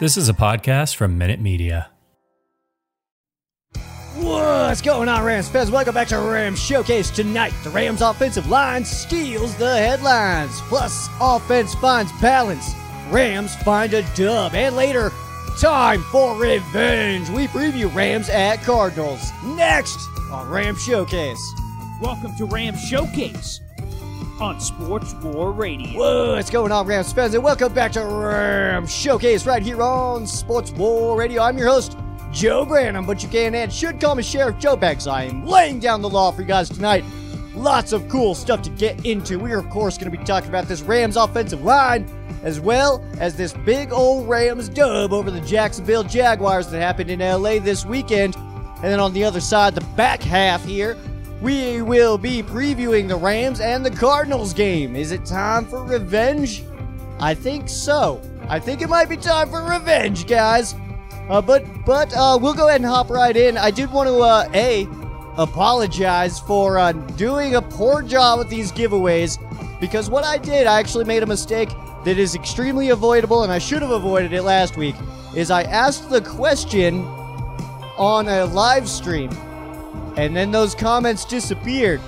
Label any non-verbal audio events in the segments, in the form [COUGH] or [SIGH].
This is a podcast from Minute Media. What's going on, Rams fans? Welcome back to Rams Showcase tonight. The Rams offensive line steals the headlines. Plus, offense finds balance. Rams find a dub. And later, time for revenge. We preview Rams at Cardinals. Next on Rams Showcase. Welcome to Rams Showcase on Sports War Radio. What's going on, Rams fans? And welcome back to Rams Showcase right here on Sports War Radio. I'm your host, Joe Branham, but you can and should call me Sheriff Joe Bags. I am laying down the law for you guys tonight. Lots of cool stuff to get into. We're, of course, going to be talking about this Rams offensive line, as well as this big old Rams dub over the Jacksonville Jaguars that happened in LA this weekend. And then on the other side, the back half here, we will be previewing the Rams and the Cardinals game. Is it time for revenge? I think so. I think it might be time for revenge, guys. Uh, but but uh, we'll go ahead and hop right in. I did want to uh, a apologize for uh, doing a poor job with these giveaways because what I did, I actually made a mistake that is extremely avoidable, and I should have avoided it last week. Is I asked the question on a live stream, and then those comments disappeared.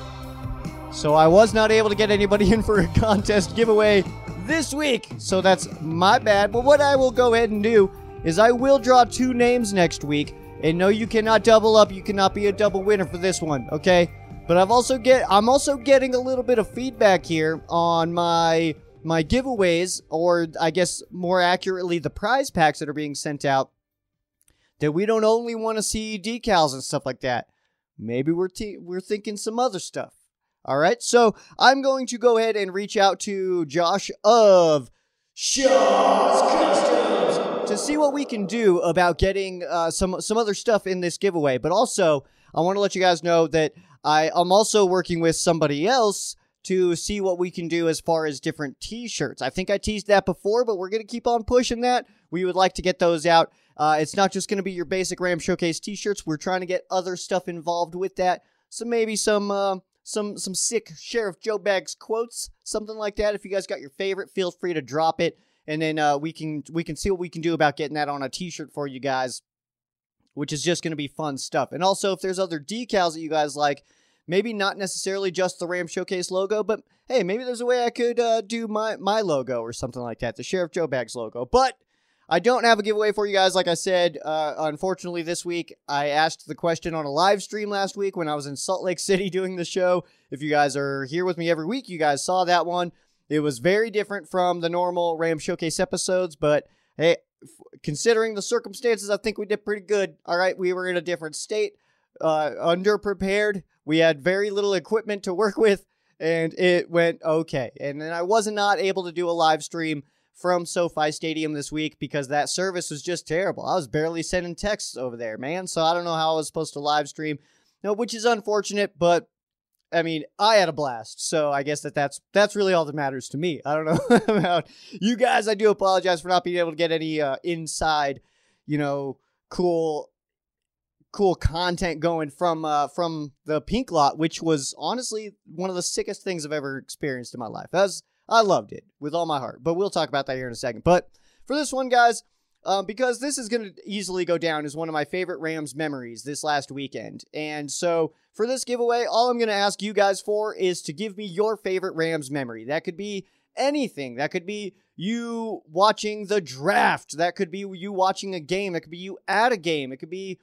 So I was not able to get anybody [LAUGHS] in for a contest giveaway this week. So that's my bad. But what I will go ahead and do is I will draw two names next week. And no, you cannot double up. You cannot be a double winner for this one, okay? But I've also get I'm also getting a little bit of feedback here on my my giveaways, or I guess more accurately, the prize packs that are being sent out. That we don't only want to see decals and stuff like that. Maybe we're we're thinking some other stuff. All right, so I'm going to go ahead and reach out to Josh of Shaw's Customs to see what we can do about getting uh, some some other stuff in this giveaway. But also, I want to let you guys know that I am also working with somebody else to see what we can do as far as different T-shirts. I think I teased that before, but we're gonna keep on pushing that. We would like to get those out. Uh, it's not just gonna be your basic Ram Showcase T-shirts. We're trying to get other stuff involved with that. So maybe some. Uh, some some sick Sheriff Joe Bags quotes, something like that. If you guys got your favorite, feel free to drop it, and then uh, we can we can see what we can do about getting that on a T-shirt for you guys, which is just going to be fun stuff. And also, if there's other decals that you guys like, maybe not necessarily just the Ram Showcase logo, but hey, maybe there's a way I could uh, do my my logo or something like that, the Sheriff Joe Bags logo. But I don't have a giveaway for you guys. Like I said, uh, unfortunately, this week I asked the question on a live stream last week when I was in Salt Lake [LAUGHS] City doing the show. If you guys are here with me every week, you guys saw that one. It was very different from the normal Ram Showcase episodes, but hey, considering the circumstances, I think we did pretty good. All right, we were in a different state, uh, underprepared. We had very little equipment to work with, and it went okay. And then I was not able to do a live stream from SoFi Stadium this week because that service was just terrible. I was barely sending texts over there, man. So I don't know how I was supposed to live stream, no, which is unfortunate. But I mean, I had a blast. So I guess that that's that's really all that matters to me. I don't know [LAUGHS] about you guys. I do apologize for not being able to get any uh, inside, you know, cool cool content going from uh, from the pink lot, which was honestly one of the sickest things I've ever experienced in my life. That was I loved it with all my heart. But we'll talk about that here in a second. But for this one, guys, um, because this is going to easily go down as one of my favorite Rams memories this last weekend. And so for this giveaway, all I'm going to ask you guys for is to give me your favorite Rams memory. That could be anything. That could be you watching the draft. That could be you watching a game. That could be you at a game. It could be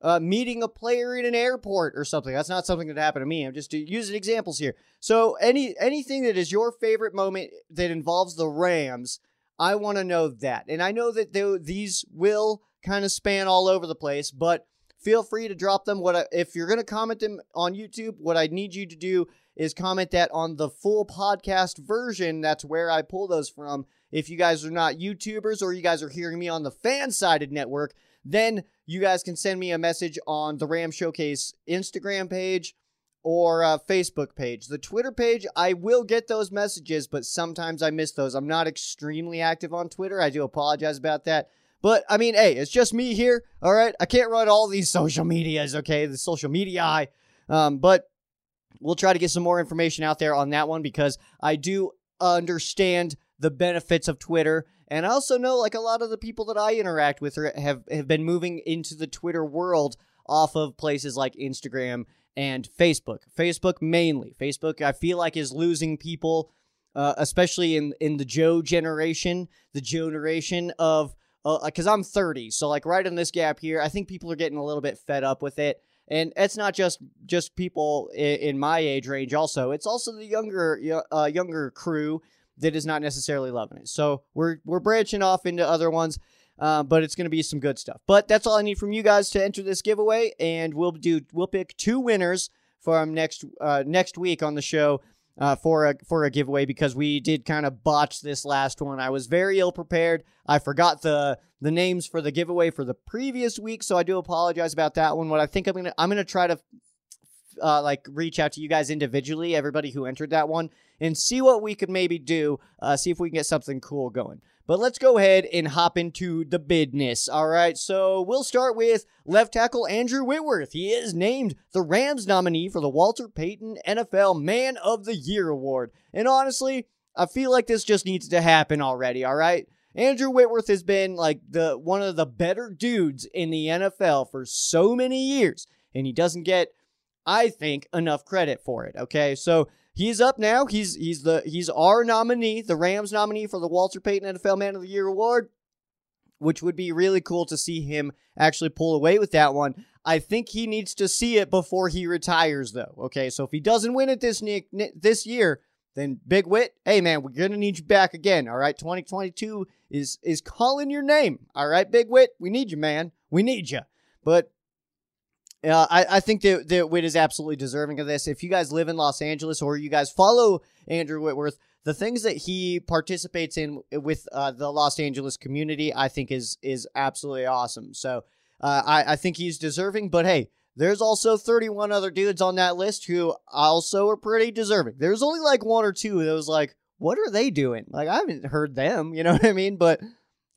uh, meeting a player in an airport or something. That's not something that happened to me. I'm just using examples here. So any anything that is your favorite moment that involves the Rams, I want to know that. And I know that these will kind of span all over the place, but feel free to drop them. What I, if you're going to comment them on YouTube? What I need you to do is comment that on the full podcast version. That's where I pull those from. If you guys are not YouTubers or you guys are hearing me on the FanSided network, then you guys can send me a message on the Ram Showcase Instagram page or uh, Facebook page. The Twitter page, I will get those messages, but sometimes I miss those. I'm not extremely active on Twitter. I do apologize about that. But I mean, hey, it's just me here. All right. I can't run all these [LAUGHS] social medias, okay? The social media. Um, but we'll try to get some more information out there on that one because I do understand the benefits of Twitter. And I also know like a lot of the people that I interact with have have been moving into the Twitter world off of places like Instagram and Facebook. Facebook mainly. Facebook I feel like is losing people uh, especially in in the Joe generation, the generation of because uh, I'm 30, so like right in this gap here, I think people are getting a little bit fed up with it, and it's not just just people in, in my age range. Also, it's also the younger uh, younger crew that is not necessarily loving it. So we're we're branching off into other ones. Uh, but it's going to be some good stuff. But that's all I need from you guys to enter this giveaway, and we'll do we'll pick two winners from next uh, next week on the show uh, for a for a giveaway because we did kind of botch this last one. I was very ill prepared. I forgot the the names for the giveaway for the previous week, so I do apologize about that one. What I think I'm gonna I'm gonna try to uh, like reach out to you guys individually, everybody who entered that one, and see what we could maybe do. Uh, see if we can get something cool going. But let's go ahead and hop into the business. All right, so we'll start with left tackle Andrew Whitworth. He is named the Rams nominee for the Walter Payton NFL Man of the Year award. And honestly, I feel like this just needs to happen already. All right. Andrew Whitworth has been like the one of the better dudes in the NFL for so many years, and he doesn't get, I think, enough credit for it. Okay, so he's up now. He's he's the he's our nominee, the Rams nominee for the Walter Payton NFL Man of the Year award, which would be really cool to see him actually pull away with that one. I think he needs to see it before he retires, though. Okay, so if he doesn't win it this this year, then Big Wit, hey man, we're gonna need you back again. All right, 2022 is is calling your name. All right, Big Wit, we need you, man. We need you. But uh, I, I think that, that Witt is absolutely deserving of this. If you guys live in Los Angeles or you guys follow Andrew Whitworth, the things that he participates in with uh, the Los Angeles community, I think is is absolutely awesome. So uh, I, I think he's deserving. But hey, there's also 31 other dudes on that list who also are pretty deserving. There's only like one or two that was like, what are they doing? Like I haven't heard them. You know [LAUGHS] what I mean? But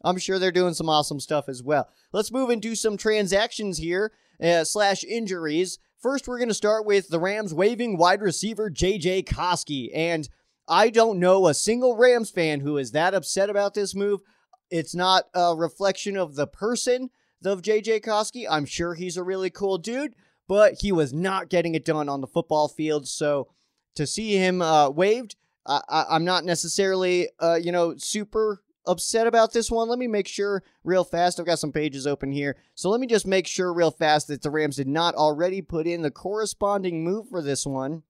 I'm sure they're doing some awesome stuff as well. Let's move do some transactions here uh, slash injuries. First, we're going to start with the Rams waiving wide receiver J.J. Koski. And I don't know a single Rams fan who is that upset about this move. It's not a reflection of the person of J.J. Koski. I'm sure he's a really cool dude, but he was not getting it done on the football field. So to see him uh, waived, I, am not necessarily, uh, you know, super upset about this one. Let me make sure real fast. I've got some pages open here. So let me just make sure real fast that the Rams did not already put in the corresponding move for this one.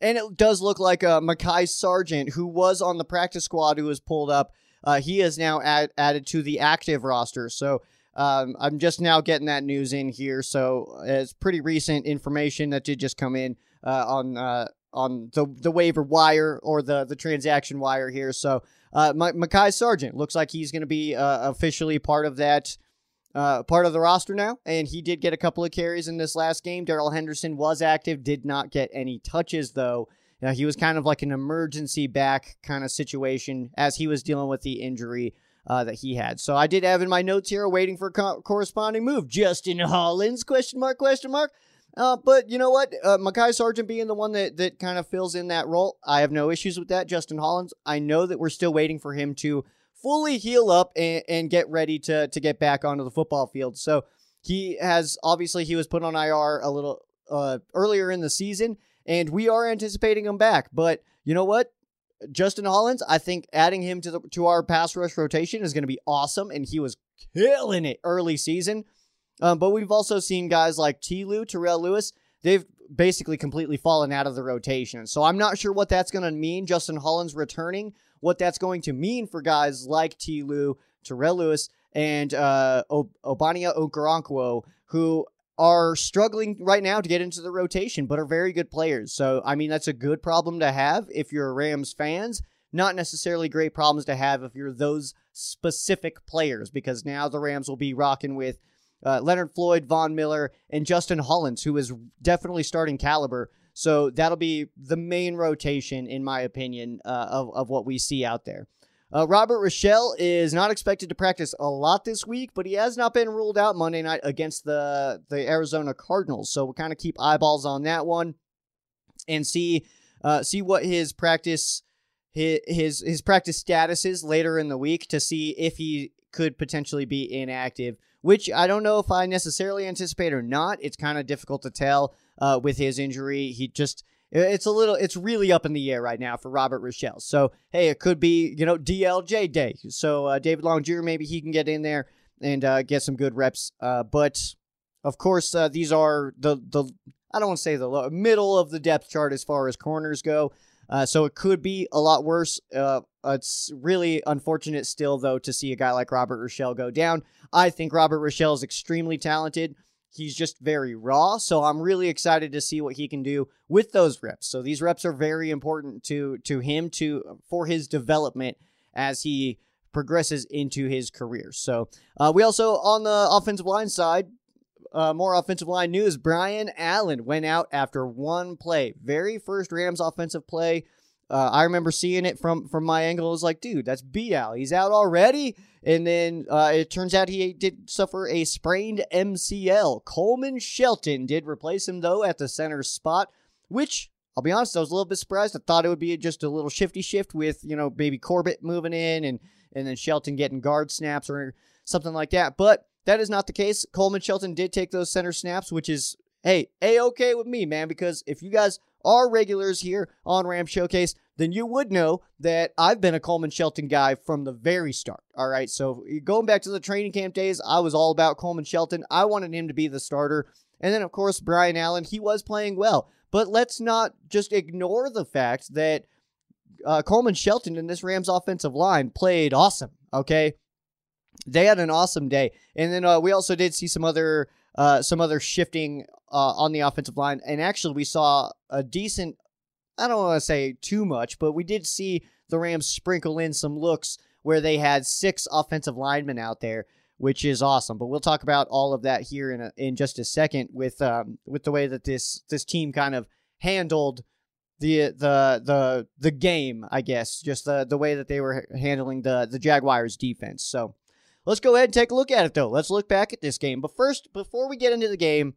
And it does look like uh, Mekhi Sargent, who was on the practice squad, who was pulled up. Uh, he is now add, added to the active roster. So um, I'm just now getting that news in here. So it's pretty recent information that did just come in uh, on uh, on the the waiver wire or the the transaction wire here. So uh, Mekhi Sargent looks like he's going to be uh, officially part of that. Uh, part of the roster now, and he did get a couple of carries in this last game. Darrell Henderson was active, did not get any touches though. Now, he was kind of like an emergency back kind of situation as he was dealing with the injury uh, that he had. So I did have in my notes here, waiting for a co- corresponding move. Justin Hollins? Question mark? Question mark? Uh, but you know what? Uh, Mekhi Sargent being the one that, that kind of fills in that role, I have no issues with that. Justin Hollins, I know that we're still waiting for him to fully heal up and, and get ready to, to get back onto the football field. So he has obviously he was put on IR a little uh, earlier in the season, and we are anticipating him back. But you know what? Justin Hollins, I think adding him to the to our pass rush rotation is going to be awesome, and he was killing it early season. Um, but we've also seen guys like T. Lou, Terrell Lewis. They've basically completely fallen out of the rotation. So I'm not sure what that's going to mean. Justin Hollins returning, what that's going to mean for guys like T. Lou, Terrell Lewis, and uh, Ogbonnia Okoronkwo, who are struggling right now to get into the rotation, but are very good players. So, I mean, that's a good problem to have if you're Rams fans. Not necessarily great problems to have if you're those specific players, because now the Rams will be rocking with uh, Leonard Floyd, Von Miller, and Justin Hollins, who is definitely starting caliber. So that'll be the main rotation, in my opinion, uh, of, of what we see out there. Uh, Robert Rochell is not expected to practice a lot this week, but he has not been ruled out Monday night against the, the Arizona Cardinals. So we'll kind of keep eyeballs on that one and see uh, see what his practice his his practice status is later in the week to see if he could potentially be inactive. Which I don't know if I necessarily anticipate or not. It's kind of difficult to tell uh, with his injury. He just it's a little, it's really up in the air right now for Robert Rochell. So, hey, it could be, you know, DLJ day. So, uh, David Long Jr., maybe he can get in there and uh, get some good reps. Uh, but, of course, uh, these are the, the, I don't want to say the low, middle of the depth chart as far as corners go. Uh, so, it could be a lot worse. Uh, it's really unfortunate still, though, to see a guy like Robert Rochell go down. I think Robert Rochell is extremely talented he's just very raw. So I'm really excited to see what he can do with those reps. So these reps are very important to to him to for his development as he progresses into his career. So uh, we also on the offensive line side. Uh, more offensive line news. Brian Allen went out after one play. Very first Rams offensive play uh, I remember seeing it from from my angle. I was like, dude, that's B Al. He's out already. And then uh, it turns out he did suffer a sprained MCL. Coleman Shelton did replace him though at the center spot, which I'll be honest, I was a little bit surprised. I thought it would be just a little shifty shift with you know maybe Corbett moving in and and then Shelton getting guard snaps or something like that. But that is not the case. Coleman Shelton did take those center snaps, which is hey a okay with me, man. Because if you guys are regulars here on Ram Showcase, then you would know that I've been a Coleman Shelton guy from the very start. All right. So going back to the training camp days, I was all about Coleman Shelton. I wanted him to be the starter. And then, of course, Brian Allen, he was playing well. But let's not just ignore the fact that uh, Coleman Shelton and this Rams offensive line played awesome. Okay. They had an awesome day. And then uh, we also did see some other uh, some other shifting uh, on the offensive line. And actually, we saw a decent, I don't want to say too much, but we did see the Rams sprinkle in some looks where they had six offensive linemen out there, which is awesome. But we'll talk about all of that here in a, in just a second with um, with the way that this this team kind of handled the the the the game, I guess, just the the way that they were handling the the Jaguars defense. So let's go ahead and take a look at it though. Let's look back at this game. But first, before we get into the game,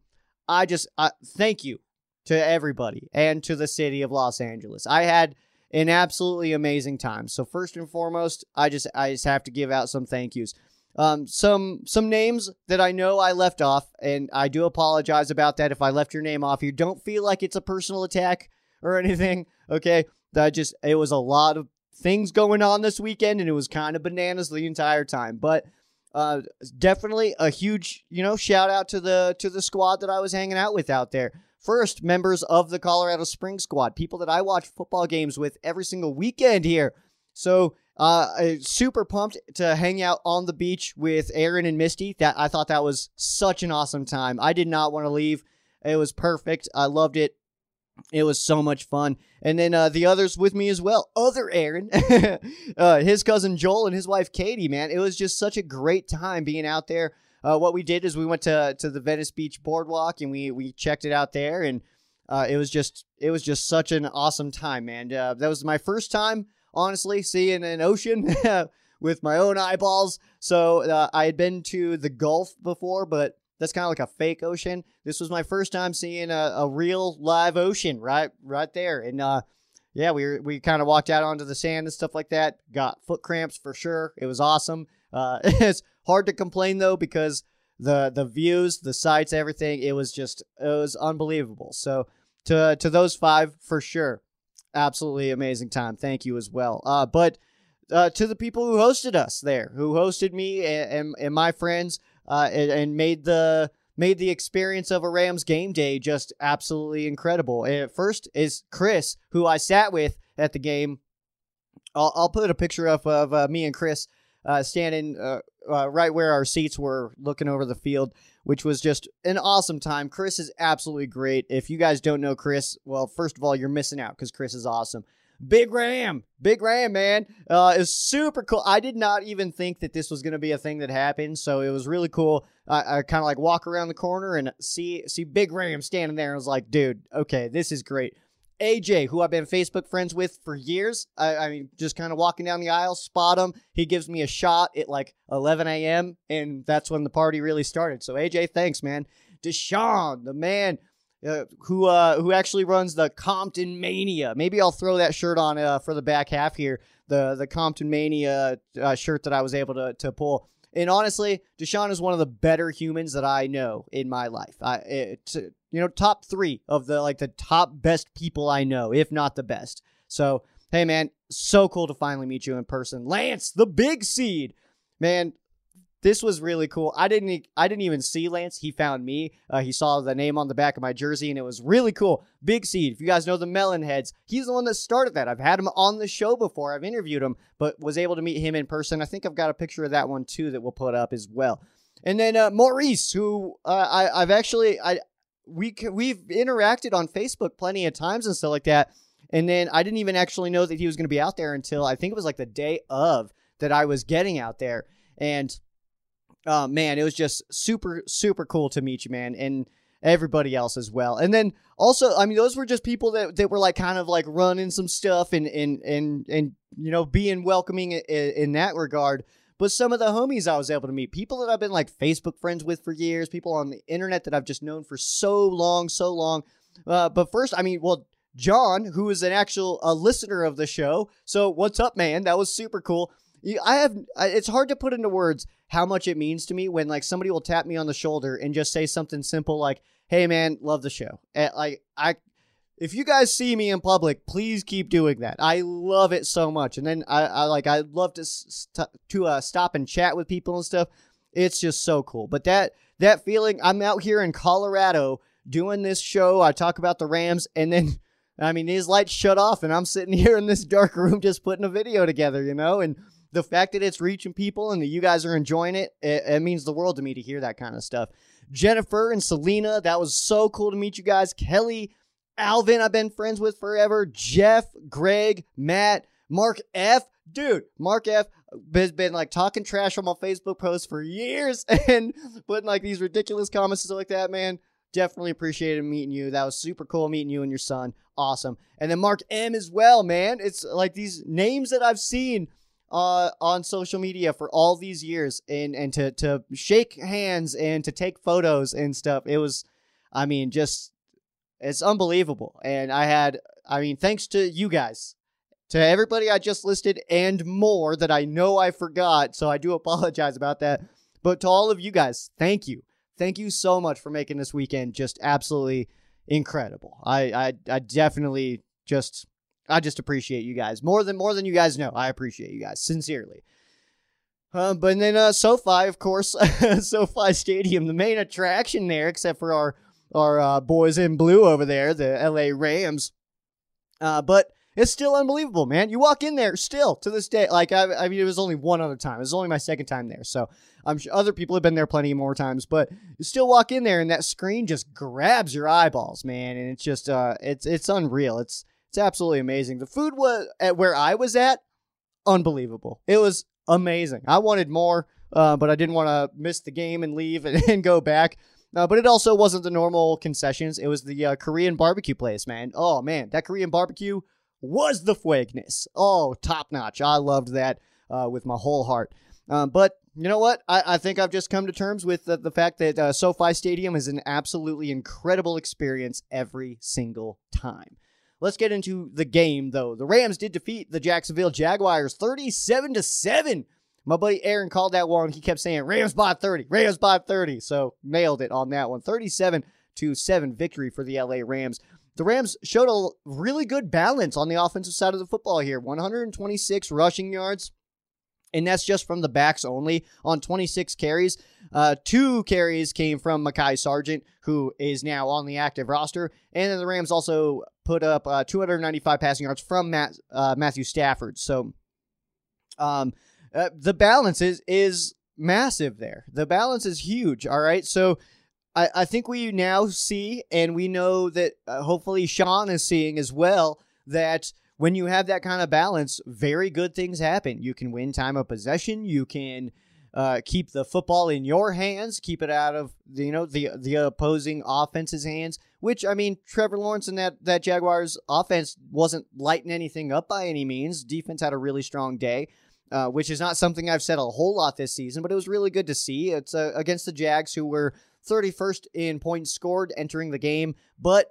I just thank you to everybody and to the city of Los Angeles. I had an absolutely amazing time. So first and foremost, I just I just have to give out some thank yous. Um, some some names that I know I left off, and I do apologize about that if I left your name off. You don't feel like it's a personal attack or [LAUGHS] anything, okay? That just it was a lot of things going on this weekend, and it was kind of bananas the entire time. But uh, definitely a huge, you know, shout out to the to the squad that I was hanging out with out there. First, members of the Colorado Springs squad, people that I watch football games with every single weekend here. So, uh, super pumped to hang out on the beach with Aaron and Misty. That I thought that was such an awesome time. I did not want to leave. It was perfect. I loved it. It was so much fun. And then uh, the others with me as well. Other Aaron, [LAUGHS] uh, his cousin Joel, and his wife Katie, man. It was just such a great time being out there. Uh, what we did is we went to, to the Venice Beach Boardwalk and we, we checked it out there. And uh, it was just it was just such an awesome time, man. Uh, that was my first time, honestly, seeing an ocean [LAUGHS] with my own eyeballs. So uh, I had been to the Gulf before, but that's kind of like a fake ocean. This was my first time seeing a, a real live ocean right right there. And uh yeah, we we kind of walked out onto the sand and stuff like that. Got foot cramps for sure. It was awesome. Uh [LAUGHS] it's hard to complain though because the the views, the sights, everything, it was just it was unbelievable. So to to those five for sure. Absolutely amazing time. Thank you as well. Uh but uh, to the people who hosted us there, who hosted me and, and, and my friends, uh, and, and, made the made the experience of a Rams game day just absolutely incredible. And first is Chris, who I sat with at the game. I'll, I'll put a picture up of uh, me and Chris uh, standing uh, uh, right where our seats were, looking over the field, which was just an awesome time. Chris is absolutely great. If you guys don't know Chris, well, first of all, you're missing out because Chris is awesome. Big Ram, Big Ram, man, uh, is super cool. I did not even think that this was going to be a thing that happened, so it was really cool. I, I kind of like walk around the corner and see see Big Ram standing there, and I was like, dude, okay, this is great. AJ, who I've been Facebook friends with for years, I, I mean, just kind of walking down the aisle, spot him. He gives me a shot at like 11 a.m., and that's when the party really started. So AJ, thanks, man. Deshaun, the man who uh, who actually runs the Compton Mania. Maybe I'll throw that shirt on uh, for the back half here. The the Compton Mania uh, shirt that I was able to to pull. And honestly, Deshaun is one of the better humans that I know in my life. I you know top three of the like the top best people I know, if not the best. So hey man, so cool to finally meet you in person, Lance, the big seed, man this was really cool. I didn't I didn't even see Lance. He found me. Uh, he saw the name on the back of my jersey, and it was really cool. Big Seed. If you guys know the Melon Heads, he's the one that started that. I've had him on the show before. I've interviewed him, but was able to meet him in person. I think I've got a picture of that one too that we'll put up as well. And then uh, Maurice, who uh, I I've actually I we we've interacted on Facebook plenty of times and stuff like that. And then I didn't even actually know that he was going to be out there until I think it was like the day of that I was getting out there. And uh, man, it was just super, super cool to meet you, man, and everybody else as well. And then also, I mean, those were just people that, that were like kind of like running some stuff and and and and you know being welcoming in, in that regard. But some of the homies I was able to meet, people that I've been like Facebook friends with for years, people on the internet that I've just known for so long, so long. Uh, but first, I mean, well, John, who is an actual a listener of the show. So what's up, man? That was super cool. I have. It's hard to put into words how much it means to me when like somebody will tap me on the shoulder and just say something simple like, "Hey, man, love the show." And, like I, if you guys see me in public, please keep doing that. I love it so much. And then I, I like I love to st- to uh, stop and chat with people and stuff. It's just so cool. But that that feeling, I'm out here in Colorado doing this show. I talk about the Rams, and then. [LAUGHS] I mean, these lights shut off, and I'm sitting [LAUGHS] here in this dark room just putting a video together, you know? And the fact that it's reaching people and that you guys are enjoying it, it, it means the world to me to hear that kind of stuff. Jennifer and Selena, that was so cool to meet you guys. Kelly, Alvin, I've been friends with forever. Jeff, Greg, Matt, Mark F. Dude, Mark F has been like talking trash on my Facebook posts for years [LAUGHS] and putting like these ridiculous comments and stuff like that, man. Definitely appreciated meeting you. That was super cool meeting you and your son. Awesome. And then Mark M as well, man. It's like these names that I've seen uh, on social media for all these years and and to to shake hands and to take photos and stuff. It was, I mean, just it's unbelievable. And I had, I mean, thanks to you guys, to everybody I just listed and more that I know I forgot. So I do [LAUGHS] apologize about that. But to all of you guys, thank you, thank you so much for making this weekend just absolutely incredible. I I, I definitely just I just appreciate you guys more than more than you guys know. I appreciate you guys sincerely. Uh, but then uh, SoFi, of course, [LAUGHS] SoFi Stadium, the main attraction there, except for our our uh, boys in blue over there, the LA Rams. Uh, but it's still unbelievable, man. You walk in there still to this day. Like I, I mean, it was only one other time. It was only my second time there, so I'm sure other people have been there plenty more times. But you still walk in there, and that screen just grabs your eyeballs, man, and it's just uh, it's it's unreal. It's it's absolutely amazing. The food was at where I was at, unbelievable. It was amazing. I wanted more, uh, but I didn't want to miss the game and leave [LAUGHS] and, and go back. Uh, but it also wasn't the normal concessions. It was the uh, Korean barbecue place, man. Oh man, that Korean barbecue was the fuegness. Oh, top notch. I loved that uh, with my whole heart. Um, but you know what? I, I, think I've just come to terms with the, the fact that uh, SoFi Stadium is an absolutely incredible experience every single time. Let's get into the game though. The Rams did defeat the Jacksonville Jaguars 37 to 7. My buddy Aaron called that one. He kept saying Rams by 30, Rams by 30. So nailed it on that one. 37 to 7 victory for the LA Rams. The Rams showed a really good balance on the offensive side of the football here. 126 rushing yards, and that's just from the backs only on 26 carries. Uh, two carries came from Mekhi Sargent, who is now on the active roster, and then the Rams also put up uh, 295 passing yards from Matt, uh, Matthew Stafford. So, um, uh, the balance is is massive there. The balance is huge. All right, so. I, I think we now see, and we know that uh, hopefully Sean is seeing as well, that when you have that kind of balance, very good things happen. You can win time of possession. You can uh, keep the football in your hands, keep it out of the, you know the the opposing offense's hands. Which I mean, Trevor Lawrence and that that Jaguars offense wasn't lighting anything up by any means. Defense had a really strong day. uh, which is not something I've said a whole lot this season, but it was really good to see. It's uh, against the Jags, who were 31st in points scored entering the game, but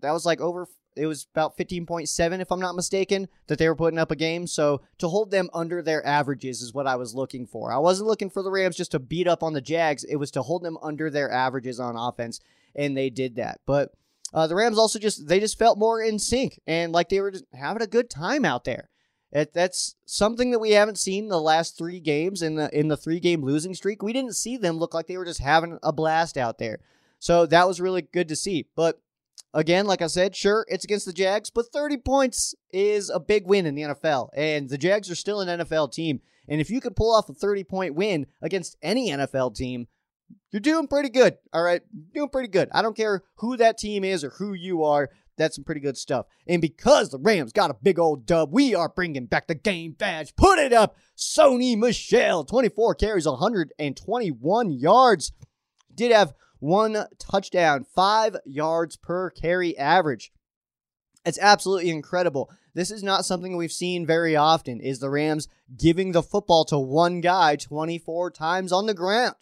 that was like over it was about 15.7 if i'm not mistaken that they were putting up a game. So to hold them under their averages is what i was looking for. I wasn't looking for the rams just to beat up on the jags. It was to hold them under their averages on offense and they did that. But uh, the rams also just they just felt more in sync and like they were just having a good time out there. It, that's something that we haven't seen the last three games in the in the three game losing streak. We didn't see them look like they were just having a blast out there. So that was really good to see. But Again, like I said, sure, it's against the Jags, but 30 points is a big win in the NFL. And the Jags are still an NFL team. And if you could pull off a 30 point win against any NFL team, you're doing pretty good. All right. Doing pretty good. I don't care who that team is or who you are. That's some pretty good stuff. And because the Rams got a big old dub, we are bringing back the game badge. Put it up. Sony Michel, 24 carries, 121 yards. Did have one touchdown, five yards per carry average. It's absolutely incredible. This is not something we've seen very often is the Rams giving the football to one guy 24 times on the ground.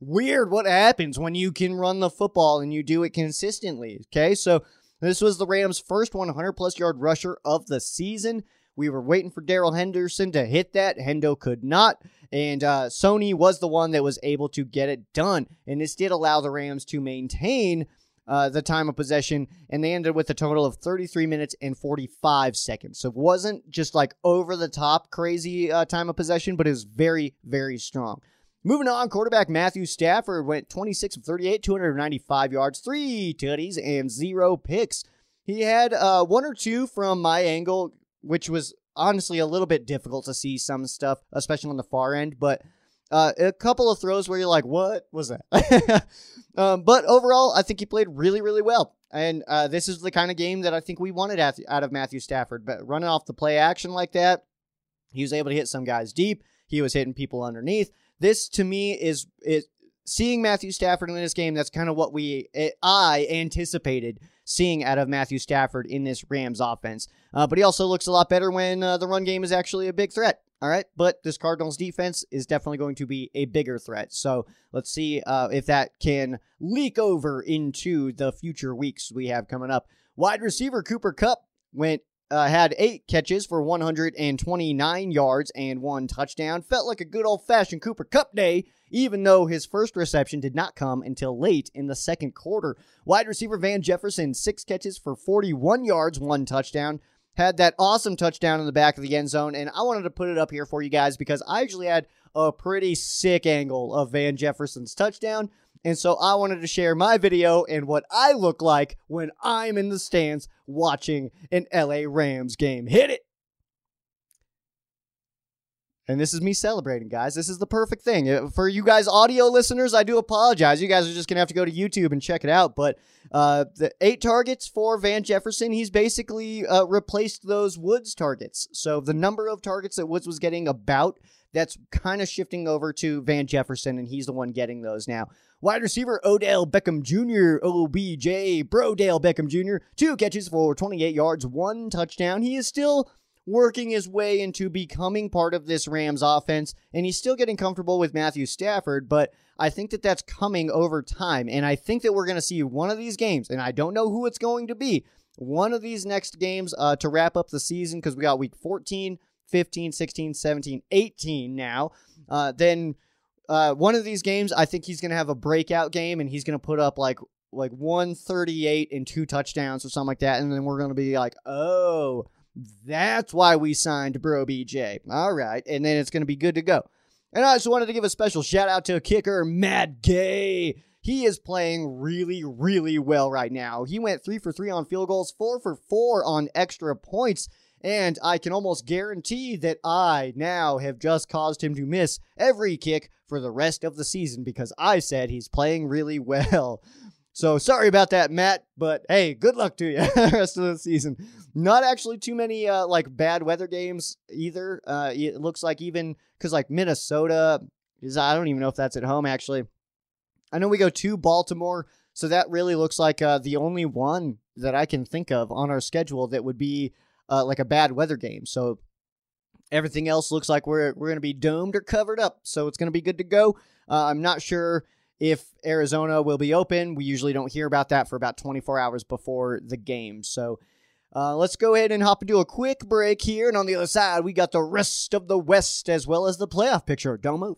Weird what happens when you can run the football and you do it consistently. Okay, so this was the Rams' first 100 plus yard rusher of the season. We were waiting for Darrell Henderson to hit that. Hendo could not. And uh, Sony was the one that was able to get it done. And this did allow the Rams to maintain uh, the time of possession, and they ended with a total of 33 minutes and 45 seconds. So it wasn't just like over the top crazy uh, time of possession, but it was very, very strong. Moving on, quarterback Matthew Stafford went 26 of 38, 295 yards, three tutties, and zero picks. He had uh, one or two from my angle, which was honestly a little bit difficult to see some stuff, especially on the far end. But uh, a couple of throws where you're like, what was that? [LAUGHS] um, but overall, I think he played really, really well. And uh, this is the kind of game that I think we wanted out of Matthew Stafford. But running off the play action like that, he was able to hit some guys deep. He was hitting people underneath. This to me is is seeing Matthew Stafford in this game. That's kind of what we eh, I anticipated seeing out of Matthew Stafford in this Rams offense. Uh, but he also looks a lot better when uh, the run game is actually a big threat. All right, but this Cardinals defense is definitely going to be a bigger threat. So let's see uh, if that can leak over into the future weeks we have coming up. Wide receiver Cooper Kupp went uh, had eight catches for 129 yards and one touchdown. Felt like a good old fashioned Cooper Kupp day even though his first reception did not come until late in the second quarter. Wide receiver Van Jefferson, six catches for 41 yards, one touchdown. Had that awesome touchdown in the back of the end zone, and I wanted to put it up here for you guys because I actually had a pretty sick angle of Van Jefferson's touchdown. And so I wanted to share my video and what I look like when I'm in the stands watching an LA Rams game. Hit it! And this is me celebrating, guys. This is the perfect thing. Uh, for you guys, audio listeners, I do apologize. You guys are just going to have to go to YouTube and check it out. But uh, the eight targets for Van Jefferson, he's basically uh, replaced those Woods targets. So the number of targets that Woods was getting about, that's kind of shifting over to Van Jefferson, and he's the one getting those now. Wide receiver Odell Beckham Jr., OBJ, Brodale Beckham Jr., two catches for 28 yards, one touchdown. He is still working his way into becoming part of this Rams offense, and he's still getting comfortable with Matthew Stafford, but I think that that's coming over time. And I think that we're going to see one of these games, and I don't know who it's going to be, one of these next games uh, to wrap up the season because we got week 14, 15, 16, 17, 18 now. Uh, then uh, one of these games, I think he's going to have a breakout game, and he's going to put up like like 138 and two touchdowns or something like that. And then we're going to be like, oh, that's why we signed Bro BJ. All right. And then it's going to be good to go. And I just wanted to give a special shout out to kicker Matt Gay. He is playing really, really well right now. He went three for three on field goals, four for four on extra points. And I can almost guarantee that I now have just caused him to miss every kick for the rest of the season because I said he's playing really [LAUGHS] well. So sorry about that, Matt. But hey, good luck to you [LAUGHS] the rest of the season. Not actually too many uh, like bad weather games either. Uh, it looks like even because like Minnesota is I don't even know if that's at home actually. I know we go to Baltimore, so that really looks like uh, the only one that I can think of on our schedule that would be uh, like a bad weather game. So Everything else looks like we're we're going to be domed or covered up, so it's going to be good to go. Uh, I'm not sure if Arizona will be open. We usually don't hear about that for about 24 hours before the game. So uh, let's go ahead and hop into a quick break here. And on the other side, we got the rest of the West as well as the playoff picture. Don't move.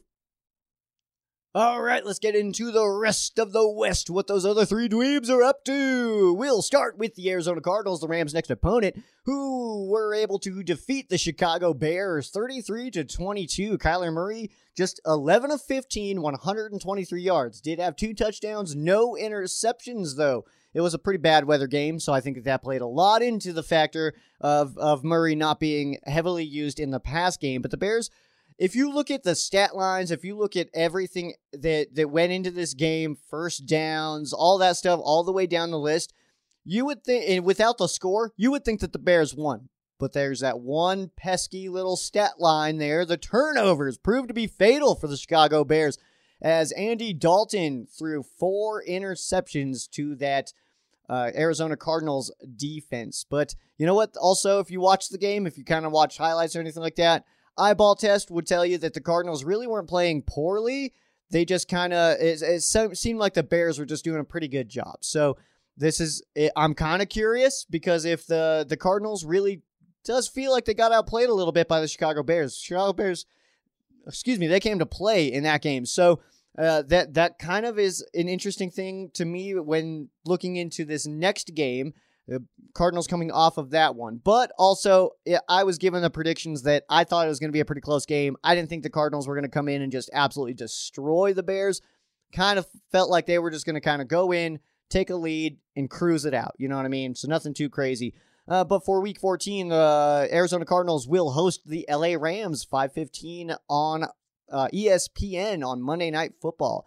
All right, let's get into the rest of the West, what those other three dweebs are up to. We'll start with the Arizona Cardinals, the Rams' next opponent, who were able to defeat the Chicago Bears 33 to 22. Kyler Murray just 11 of 15, 123 yards. Did have two touchdowns, no interceptions though. It was a pretty bad weather game, so I think that that played a lot into the factor of of Murray not being heavily used in the pass game. But the Bears if you look at the stat lines, if you look at everything that that went into this game, first downs, all that stuff, all the way down the list, you would think, and without the score, you would think that the Bears won. But there's that one pesky little stat line there. The turnovers proved to be fatal for the Chicago Bears as Andy Dalton threw four interceptions to that uh, Arizona Cardinals defense. But you know what? Also, if you watch the game, if you kind of watch highlights or anything like that, eyeball test would tell you that the Cardinals really weren't playing poorly. They just kind of it, it, seemed like the Bears were just doing a pretty good job. So this is I'm kind of curious because if the the Cardinals really does feel like they got outplayed a little bit by the Chicago Bears. Chicago Bears, excuse me, they came to play in that game. So uh, that that kind of is an interesting thing to me when looking into this next game the Cardinals coming off of that one. But also, I was given the predictions that I thought it was going to be a pretty close game. I didn't think the Cardinals were going to come in and just absolutely destroy the Bears. Kind of felt like they were just going to kind of go in, take a lead, and cruise it out. You know what I mean? So nothing too crazy. Uh, but for Week 14, the uh, Arizona Cardinals will host the LA Rams 5:15 on uh, ESPN on Monday Night Football.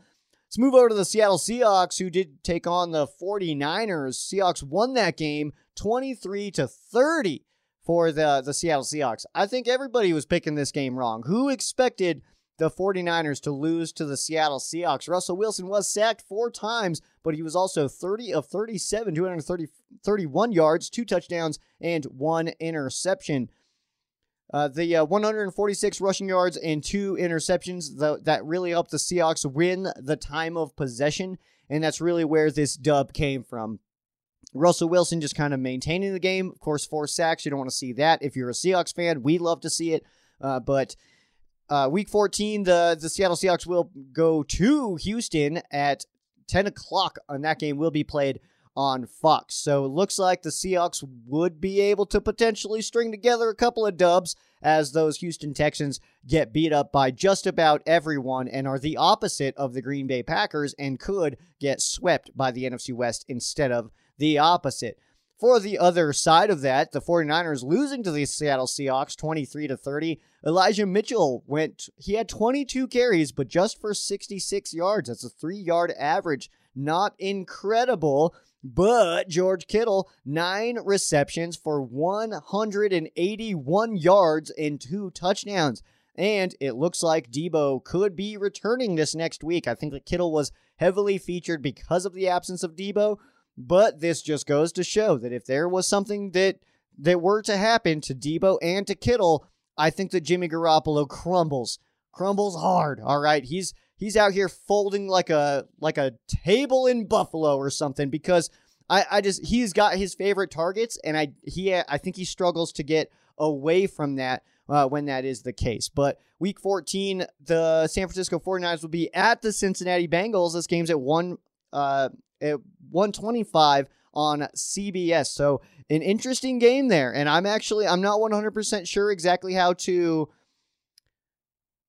Let's move over to the Seattle Seahawks, who did take on the 49ers. Seahawks won that game 23 to 30 for the, the Seattle Seahawks. I think everybody was picking this game wrong. Who expected the 49ers to lose to the Seattle Seahawks? Russell Wilson was sacked four times, but he was also 30 of 37, 230, 31 yards, two touchdowns, and one interception. Uh, the uh, 146 rushing yards and two interceptions the, that really helped the Seahawks win the time of possession, and that's really where this dub came from. Russell Wilson just kind of maintaining the game. Of course, four sacks. You don't want to see that. If you're a Seahawks fan, we love to see it. Uh, but uh, week 14, the, the Seattle Seahawks will go to Houston at 10 o'clock, and that game will be played on Fox. So it looks like the Seahawks would be able to potentially string together a couple of dubs as those Houston Texans get beat up by just about everyone and are the opposite of the Green Bay Packers and could get swept by the NFC West instead of the opposite. For the other side of that, the 49ers losing to the Seattle Seahawks 23 to 30. Elijah Mitchell went he had 22 carries but just for 66 yards. That's a 3-yard average. Not incredible, but George Kittle, nine receptions for 181 yards and two touchdowns. And it looks like Deebo could be returning this next week. I think that Kittle was heavily featured because of the absence of Deebo, But this just goes to show that if there was something that that were to happen to Deebo and to Kittle, I think that Jimmy Garoppolo crumbles, crumbles hard. All right, he's he's out here folding like a like a table in Buffalo or something because I I just he's got his favorite targets and I he I think he struggles to get away from that uh, when that is the case. But week 14, the San Francisco 49ers will be at the Cincinnati Bengals. This game's at 1 uh, at 125 on CBS. So an interesting game there. And I'm actually I'm not 100% sure exactly how to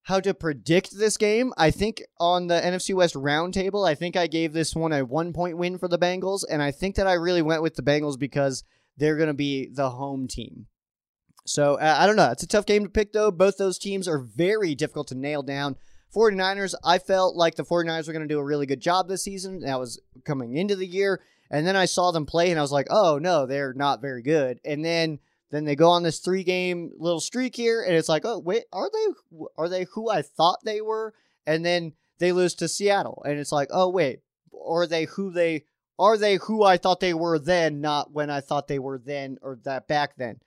how to predict this game. I think on the NFC West roundtable, I think I gave this one a one point win for the Bengals, and I think that I really went with the Bengals because they're going to be the home team. So uh, I don't know. It's a tough game to pick, though. Both those teams are very difficult to nail down. 49ers, I felt like the 49ers were going to do a really good job this season. That was coming into the year. And then I saw them play and I was like, oh, no, they're not very good. And then then they go on this three game little streak here, and it's like, oh wait, are they are they who I thought they were? And then they lose to Seattle, and it's like, oh wait, are they who they are they who I thought they were then, not when I thought they were then or that back then.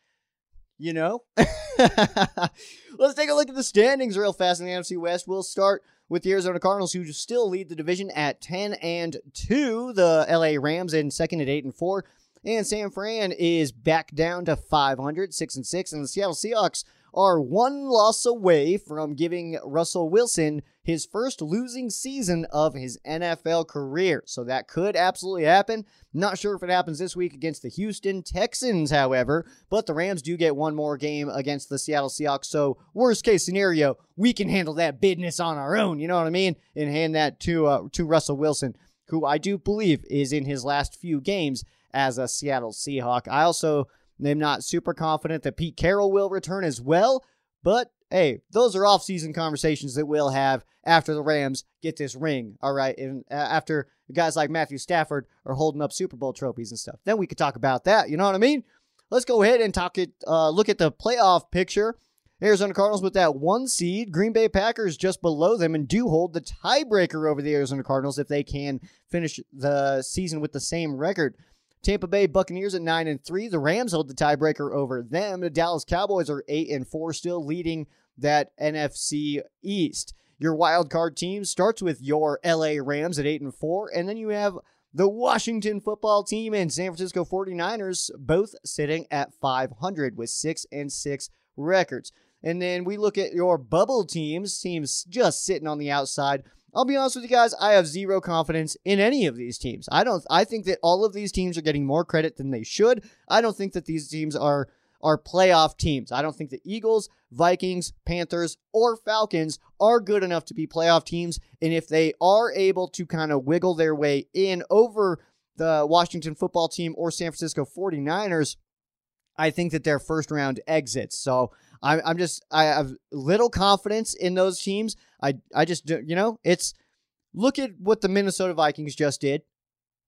you know? [LAUGHS] Let's take a look at the standings real fast in the NFC West. We'll start with the Arizona Cardinals, who still lead the division at 10 and 2. The LA Rams in second at 8 and 4. And San Fran is back down to 500, 6 and 6. And the Seattle Seahawks are one loss away from giving Russell Wilson his first losing season of his NFL career. So that could absolutely happen. Not sure if it happens this week against the Houston Texans, however, but the Rams do get one more game against the Seattle Seahawks. So, worst case scenario, we can handle that business on our own, you know what I mean? And hand that to uh, to Russell Wilson, who I do believe is in his last few games as a Seattle Seahawk. I also I'm not super confident that Pete Carroll will return as well, but hey, those are offseason conversations that we'll have after the Rams get this ring, all right? And uh, after guys like Matthew Stafford are holding up Super Bowl trophies and stuff. Then we could talk about that, you know what I mean? Let's go ahead and talk it uh, look at the playoff picture. Arizona Cardinals with that one seed. Green Bay Packers just below them and do hold the tiebreaker over the Arizona Cardinals if they can finish the season with the same record. Tampa Bay Buccaneers at 9 and 3. The Rams hold the tiebreaker over them. The Dallas Cowboys are 8 and 4 still leading that NFC East. Your wild card team starts with your LA Rams at 8 and 4 and then you have the Washington football team and San Francisco 49ers both sitting at 500 with 6 and 6 records. And then we look at your bubble teams, teams just sitting on the outside. I'll be honest with you guys, I have zero confidence in any of these teams. I don't I think that all of these teams are getting more credit than they should. I don't think that these teams are are playoff teams. I don't think the Eagles, Vikings, Panthers, or Falcons are good enough to be playoff teams. And if they are able to kind of wiggle their way in over the Washington football team or San Francisco 49ers, I think that they're first round exits. So I'm, I'm just, I have little confidence in those teams. I, I just, you know, it's look at what the Minnesota Vikings just did,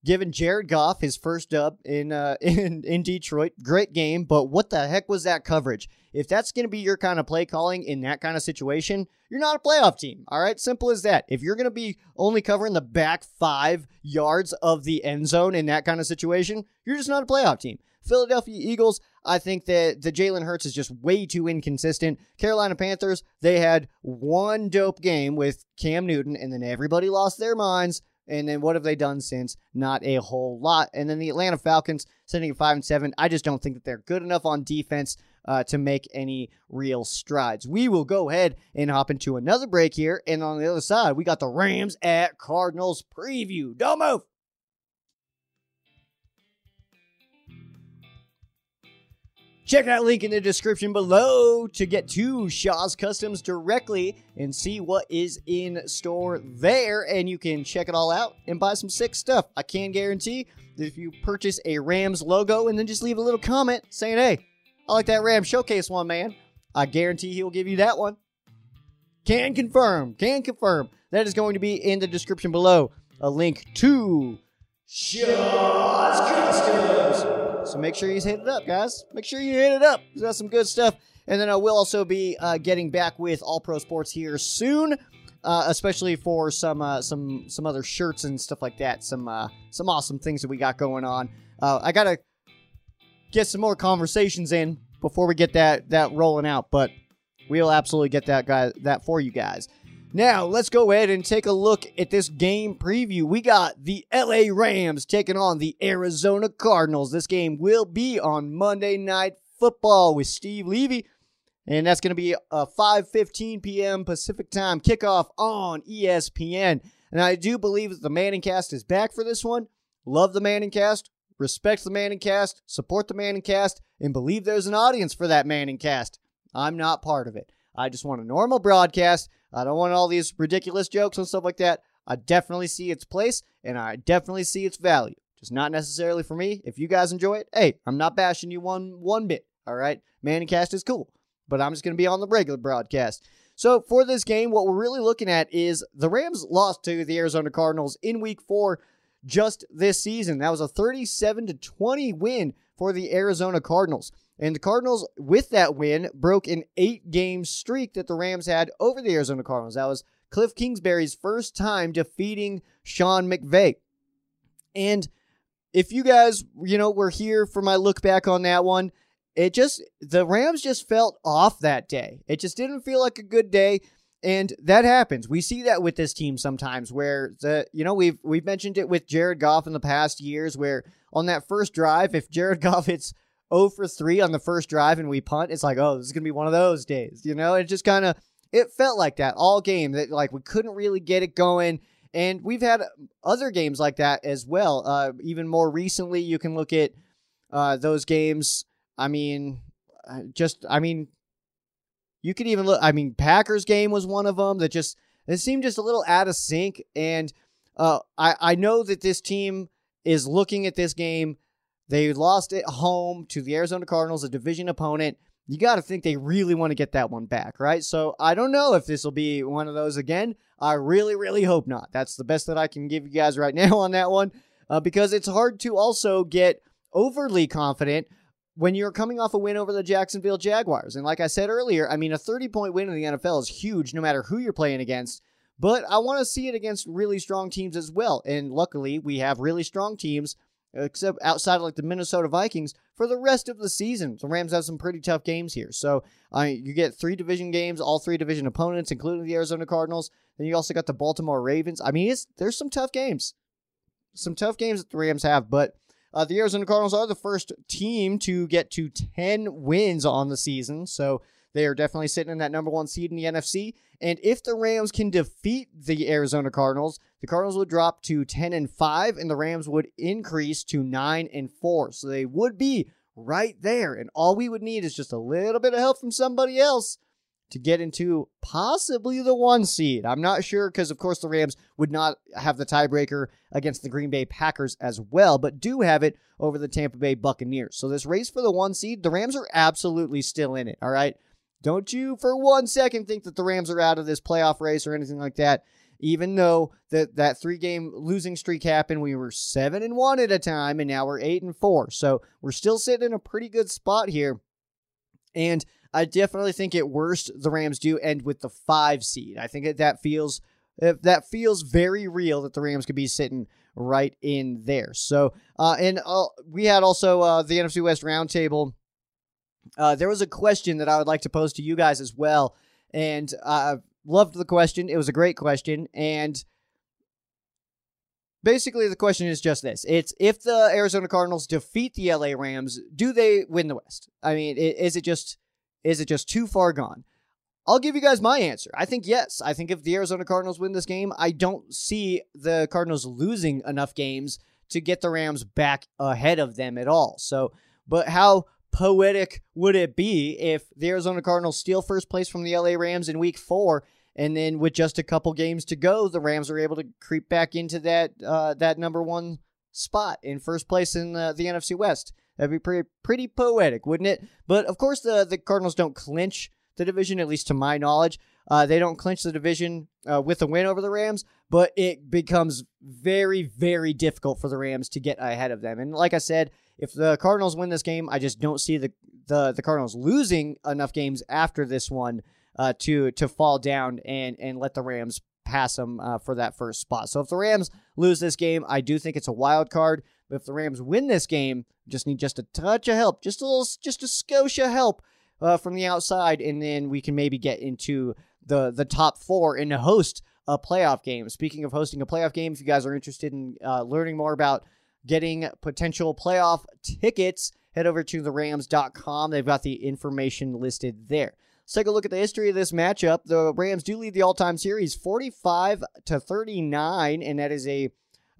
giving Jared Goff his first dub in, uh, [LAUGHS] in, in Detroit. Great game, but what the heck was that coverage? If that's going to be your kind of play calling in that kind of situation, you're not a playoff team. All right, simple as that. If you're going to be only covering the back five yards of the end zone in that kind of situation, you're just not a playoff team. Philadelphia Eagles, I think that the Jalen Hurts is just way too inconsistent. Carolina Panthers, they had one dope game with Cam Newton, and then everybody lost their minds. And then what have they done since? Not a whole lot. And then the Atlanta Falcons sitting at five and seven. I just don't think that they're good enough on defense uh, to make any real strides. We will go ahead and hop into another break here. And on the other side, we got the Rams at Cardinals preview. Don't move. Check that link in the description below to get to Shaw's Customs directly and see what is in store there. And you can check it all out and buy some sick stuff. I can guarantee that if you purchase a Rams logo and then just leave a little comment saying, hey, I like that Ram Showcase one, man, I guarantee he'll give you that one. Can confirm, can confirm. That is going to be in the description below. A link to Shaw's Customs. So make sure you hit it up, guys. Make sure you hit it up. He's got some good stuff. And then I will also be uh, getting back with All Pro Sports here soon, uh, especially for some uh, some some other shirts and stuff like that. Some uh, some awesome things that we got going on. Uh, I gotta get some more conversations in before we get that that rolling out, but we'll absolutely get that guy that for you guys. Now, let's go ahead and take a look at this game preview. We got the LA Rams taking on the Arizona Cardinals. This game will be on Monday Night Football with Steve Levy. And that's going to be a 5:15 p.m. Pacific Time kickoff on ESPN. And I do believe that the Manning Cast is back for this one. Love the Manning Cast, respect the Manning Cast, support the Manning Cast, and believe there's an audience for that Manning Cast. I'm not part of it. I just want a normal broadcast I don't want all these ridiculous jokes and stuff like that. I definitely see its place and I definitely see its value. Just not necessarily for me. If you guys enjoy it, hey, I'm not bashing you one one bit. All right, Manningcast is cool, but I'm just going to be on the regular broadcast. So for this game, what we're really looking at is the Rams lost to the Arizona Cardinals in Week Four just this season. That was a 37 to 20 win for the Arizona Cardinals. And the Cardinals, with that win, broke an eight game streak that the Rams had over the Arizona Cardinals. That was Cliff Kingsbury's first time defeating Sean McVay. And if you guys, you know, were here for my look back on that one, it just the Rams just felt off that day. It just didn't feel like a good day. And that happens. We see that with this team sometimes where the you know, we've we've mentioned it with Jared Goff in the past years where on that first drive, if Jared [LAUGHS] Goff hits 0 for 3 on the first drive and we punt, it's like, oh, this is gonna be one of those days. You know, it just kind of it felt like that all game. That like we couldn't really get it going. And we've had other games like that as well. Uh, even more recently, you can look at uh, those games. I mean, uh, just I mean, you could even look. I mean, Packers game was one of them that just it seemed just a little out of sync. And uh, I I know that this team is looking at this game. They lost at home to the Arizona Cardinals, a division opponent. You got to think they really want to get that one back, right? So I don't know if this will be one of those again. I really, really hope not. That's the best that I can give you guys right [LAUGHS] now on that one, uh, because it's hard to also get overly confident when you're coming off a win over the Jacksonville Jaguars. And like I said earlier, I mean, a 30 point win in the NFL is huge no matter who you're playing against. But I want to see it against really strong teams as well. And luckily, we have really strong teams, except outside of like the Minnesota Vikings, for the rest of the season. The Rams have some pretty tough games here. So uh, you get three division games, all three division opponents, including the Arizona Cardinals. Then you also got the Baltimore Ravens. I mean, there's some tough games. Some tough games that the Rams have, but uh, the Arizona Cardinals are the first team to get to 10 wins on the season. So they are definitely sitting in that number one seed in the NFC. And if the Rams can defeat the Arizona Cardinals, the Cardinals would drop to 10 and 5, and the Rams would increase to 9 and 4. So they would be right there. And all we would need is just a little bit of help from somebody else to get into possibly the one seed. I'm not sure because, of course, the Rams would not have the tiebreaker against the Green Bay Packers as well, but do have it over the Tampa Bay Buccaneers. So, this race for the one seed, the Rams are absolutely still in it. All right. Don't you for one second think that the Rams are out of this playoff race or anything like that. Even though that that three game losing streak happened, we were seven and one at a time, and now we're eight and four. So we're still sitting in a pretty good spot here. And I definitely think at worst the Rams do end with the five seed. I think that that feels that feels very real that the Rams could be sitting right in there. So, uh, and uh, we had also uh, the NFC West roundtable. Uh, there was a question that I would like to pose to you guys as well, and I loved the question. It was a great question, and basically the question is just this: It's if the Arizona Cardinals defeat the LA Rams, do they win the West? I mean, is it just is it just too far gone? I'll give you guys my answer. I think yes. I think if the Arizona Cardinals win this game, I don't see the Cardinals losing enough games to get the Rams back ahead of them at all. So, but how poetic would it be if the Arizona Cardinals steal first place from the LA Rams in week four, and then with just a couple games to go, the Rams are able to creep back into that uh, that number one spot in first place in the NFC West? That'd be pretty pretty poetic, wouldn't it? But of course, the the Cardinals don't clinch the division, at least to my knowledge. Uh, they don't clinch the division uh, with a win over the Rams, but it becomes very, very difficult for the Rams to get ahead of them. And like I said, if the Cardinals win this game, I just don't see the the, the Cardinals losing enough games after this one uh, to to fall down and and let the Rams pass them uh, for that first spot. So if the Rams lose this game, I do think it's a wild card. But if the Rams win this game, just need just a touch of help, just a little, just a scotia help uh, from the outside, and then we can maybe get into the the top four and host a playoff game. Speaking of hosting a playoff game, if you guys are interested in uh, learning more about getting potential playoff tickets, head over to therams.com. They've got the information listed there. Let's take a look at the history of this matchup. The Rams do lead the all-time series 45 to 39, and that is a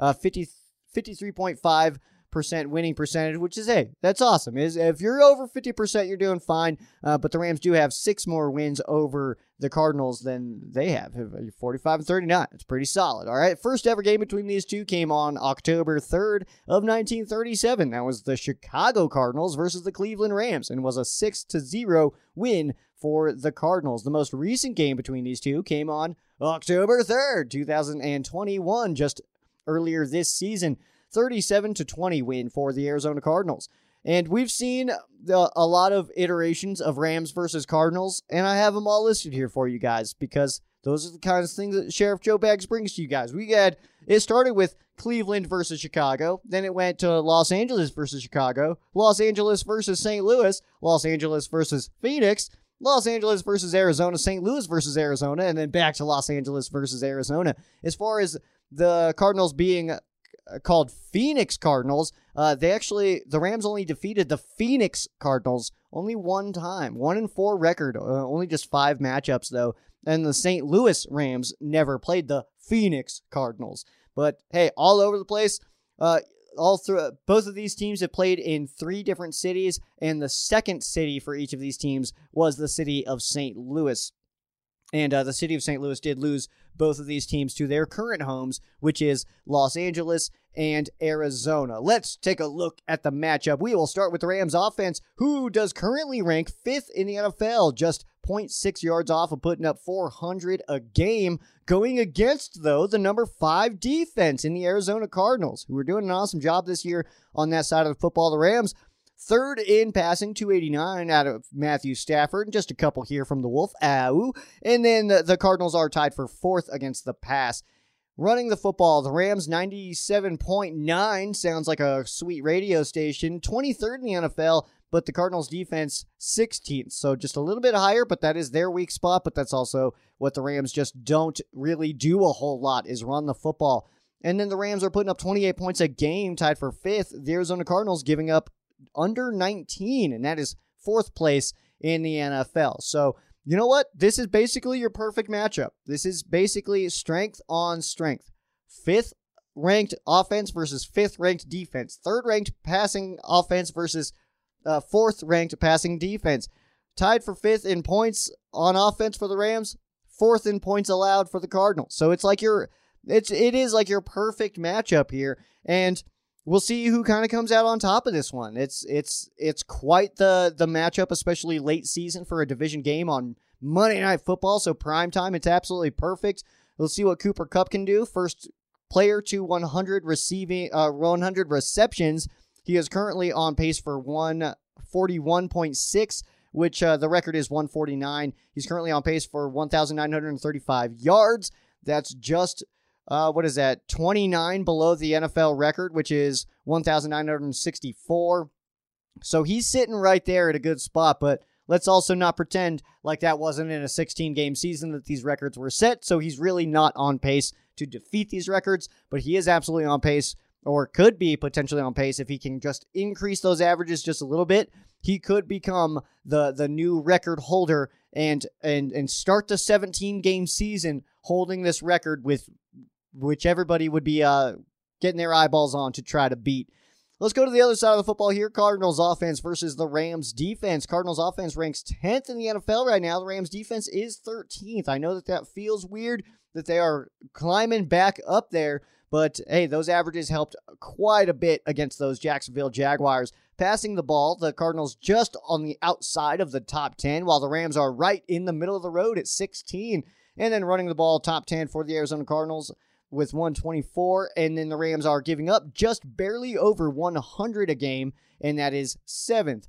uh, 50 53.5 percent winning percentage, which is hey, that's awesome. Is if you're over 50%, you're doing fine. Uh, but the Rams do have six more wins over the Cardinals than they have, 45 and 39. It's pretty solid. All right, first ever game between these two came on October 3rd of 1937. That was the Chicago Cardinals versus the Cleveland Rams, and was a six to zero win for the Cardinals. The most recent game between these two came on October 3rd, 2021, just earlier this season. 37 to 20 win for the Arizona Cardinals. And we've seen the, a lot of iterations of Rams versus Cardinals, and I have them all listed here for you guys because those are the kinds of things that Sheriff Joe Bags brings to you guys. We had it started with Cleveland versus Chicago, then it went to Los Angeles versus Chicago, Los Angeles versus St. Louis, Los Angeles versus Phoenix, Los Angeles versus Arizona, St. Louis versus Arizona, and then back to Los Angeles versus Arizona. As far as the Cardinals being called Phoenix Cardinals, uh, they actually the Rams only defeated the Phoenix Cardinals only one time, one in four record, uh, only just five matchups though. And the St. Louis Rams never played the Phoenix Cardinals. But hey, all over the place. Uh, all through both of these teams have played in three different cities, and the second city for each of these teams was the city of St. Louis. And uh, the city of St. Louis did lose both of these teams to their current homes, which is Los Angeles and Arizona. Let's take a look at the matchup. We will start with the Rams offense, who does currently rank fifth in the NFL, just 0.6 yards off of putting up 400 a game. Going against, though, the number five defense in the Arizona Cardinals, who are doing an awesome job this year on that side of the football. The Rams Third in passing, 289 out of Matthew Stafford, and just a couple here from the Wolf. Ow. And then the, the Cardinals are tied for fourth against the pass. Running the football, the Rams 97.9 sounds like a sweet radio station. 23rd in the NFL, but the Cardinals defense 16th. So just a little bit higher, but that is their weak spot. But that's also what the Rams just don't really do a whole lot is run the football. And then the Rams are putting up 28 points a game, tied for fifth. The Arizona Cardinals giving up under 19, and that is fourth place in the NFL. So, you know what? This is basically your perfect matchup. This is basically strength on strength. Fifth ranked offense versus fifth ranked defense. Third ranked passing offense versus uh, fourth ranked passing defense. Tied for fifth in points on offense for the Rams, fourth in points allowed for the Cardinals. So it's like your it's it is like your perfect matchup here. And we'll see who kind of comes out on top of this one. It's it's it's quite the the matchup, especially late season for a division game on Monday Night Football. So prime time, it's absolutely perfect. We'll see what Cooper Kupp can do. First player to 100 receiving uh, 100 receptions. He is currently on pace for 141.6 which uh, the record is 149. He's currently on pace for 1,935 yards. That's just uh, what is that? 29 below the NFL record, which is 1,964. So he's sitting right there at a good spot, but let's also not pretend like that wasn't in a 16 game season that these records were set. So he's really not on pace to defeat these records, but he is absolutely on pace or could be potentially on pace if he can just increase those averages just a little bit. He could become the the new record holder and and and start the 17 game season holding this record with which everybody would be uh, getting their eyeballs on to try to beat. Let's go to the other side of the football here. Cardinals offense versus the Rams defense. Cardinals offense ranks 10th in the NFL right now. The Rams defense is 13th. I know that that feels weird that they are climbing back up there, but hey, those averages helped quite a bit against those Jacksonville Jaguars. Passing the ball, the Cardinals just on the outside of the top 10, while the Rams are right in the middle of the road at 16. And then running the ball, top 10 for the Arizona Cardinals with 124, and then the Rams are giving up just barely over 100 a game, and that is seventh.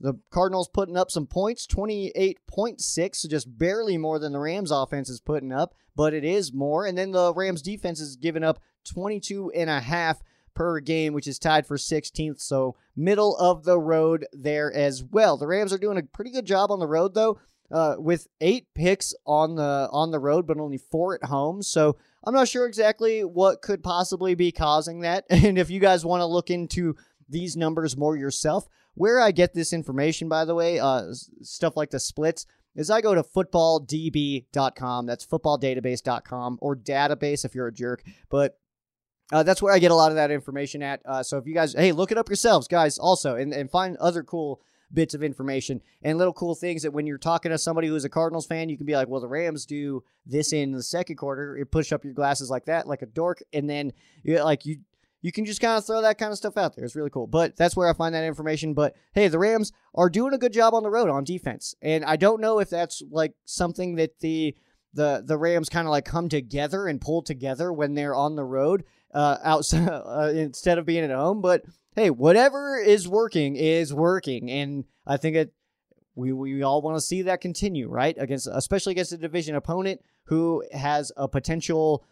The Cardinals putting up some points, 28.6, so just barely more than the Rams offense is putting up, but it is more. And then the Rams defense is giving up 22 and a half per game, which is tied for 16th, so middle of the road there as well. The Rams are doing a pretty good job on the road though, uh, with eight picks on the on the road, but only four at home. So I'm not sure exactly what could possibly be causing that. [LAUGHS] And if you guys want to look into these numbers more yourself, where I get this information, by the way, uh, stuff like the splits, is I go to footballdb.com. That's footballdatabase.com or database if you're a jerk. But uh, that's where I get a lot of that information at. Uh, so if you guys, hey, look it up yourselves, guys, also, and, and find other cool bits of information and little cool things that when you're talking to somebody who's a Cardinals fan, you can be like, well, the Rams do this in the second quarter. You push up your glasses like that, like a dork, and then you like you you can just kind of throw that kind of stuff out there. It's really cool. But that's where I find that information. But hey, the Rams are doing a good job on the road on defense. And I don't know if that's like something that the the the Rams kind of like come together and pull together when they're on the road uh, outside [LAUGHS] uh, instead of being at home. But hey, whatever is working is working, and I think it we we all want to see that continue, right? Against especially against a division opponent who has a potential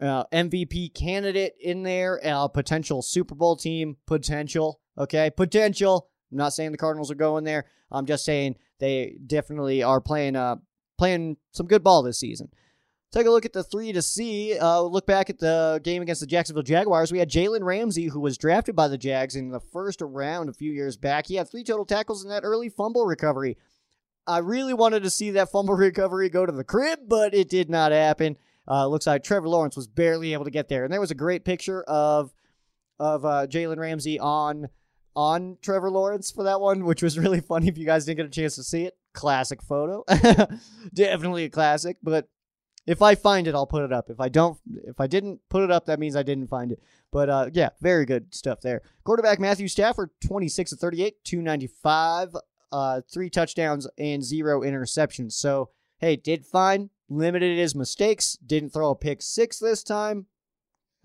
uh, MVP candidate in there, a potential Super Bowl team, potential. Okay, potential. I'm not saying the Cardinals are going there. I'm just saying they definitely are playing uh playing some good ball this season. Take a look at the three to see. Uh, look back at the game against the Jacksonville Jaguars. We had Jalen Ramsey, who was drafted by the Jags in the first round a few years back. He had three total tackles in that early fumble recovery. I really wanted to see that fumble [LAUGHS] recovery go to the crib, but it did not happen. Uh, looks like Trevor Lawrence was barely able to get there, and there was a great picture of of uh, Jalen Ramsey on on Trevor Lawrence for that one, which was really [LAUGHS] funny. If you guys didn't get a chance to see it, classic photo, [LAUGHS] definitely a classic. But if I find it, I'll put it up. If I don't, if I didn't put it up, that means I didn't find it. But uh, yeah, very good stuff there. Quarterback Matthew Stafford, 26 to 38, 295, uh, three touchdowns and zero interceptions. So hey, did fine limited his mistakes, didn't throw a pick six this time.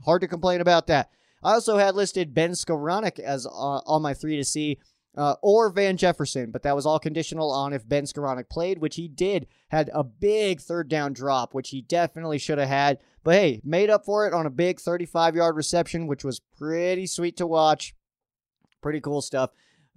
Hard to complain about that. I also had listed Ben Skowronek as uh, on my three to see, uh, or Van Jefferson, but that was all conditional on if Ben Skowronek played, which he did. Had a big third down drop, which he definitely should have had. But hey, made up for it on a big 35 yard reception, which was pretty sweet to watch. Pretty cool stuff.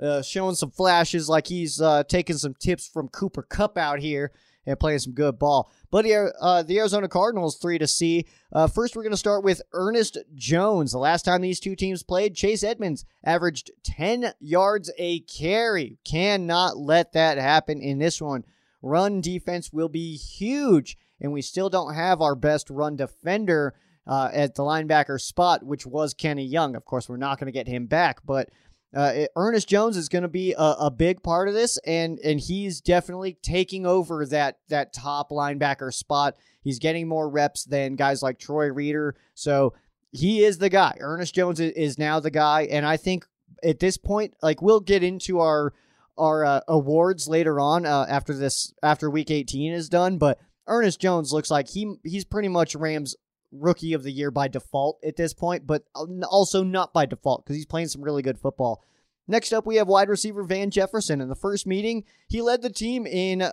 Uh, showing some flashes like he's uh, taking some tips from Cooper Kupp out here and playing some good ball. But uh, the Arizona Cardinals three to see. Uh, first, we're going to start with Ernest Jones. The last time these two teams played, Chase Edmonds averaged 10 yards a carry. Cannot let that happen in this one. Run defense will be huge, and we still don't have our best run defender uh, at the linebacker spot, which was Kenny Young. Of course, we're not going to get him back, but uh, Ernest Jones is going to be a, a, big part of this, and and he's definitely taking over that that top linebacker spot. He's getting more reps than guys like Troy Reeder, so he is the guy. Ernest Jones is now the guy, and I think at this point, like we'll get into our our uh, awards later on uh, after this after Week 18 is done, but Ernest Jones looks like he he's pretty much Rams rookie of the year by default at this point, but also not by default because he's playing some really good football. Next up, we have wide receiver Van Jefferson. In the first meeting, he led the team in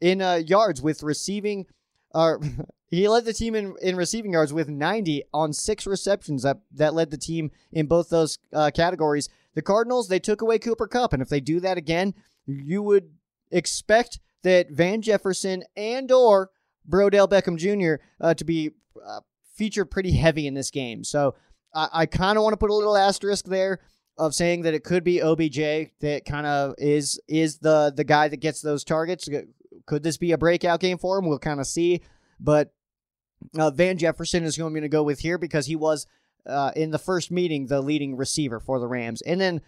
in uh, yards with receiving. Uh, [LAUGHS] he led the team in, in receiving yards with 90 on six receptions that, that led the team in both those uh, categories. The Cardinals, they took away Cooper Kupp, and if they do that again, you would expect that Van Jefferson and or Odell Beckham Jr. Uh, to be uh, featured pretty heavy in this game. So I, I kind of want to put a little asterisk there of saying that it could be OBJ that kind of is is the the guy that gets those targets. Could this be a breakout game for him? We'll kind of see. But uh, Van Jefferson is who I'm going to go with here because he was uh, in the first meeting the leading receiver for the Rams. And then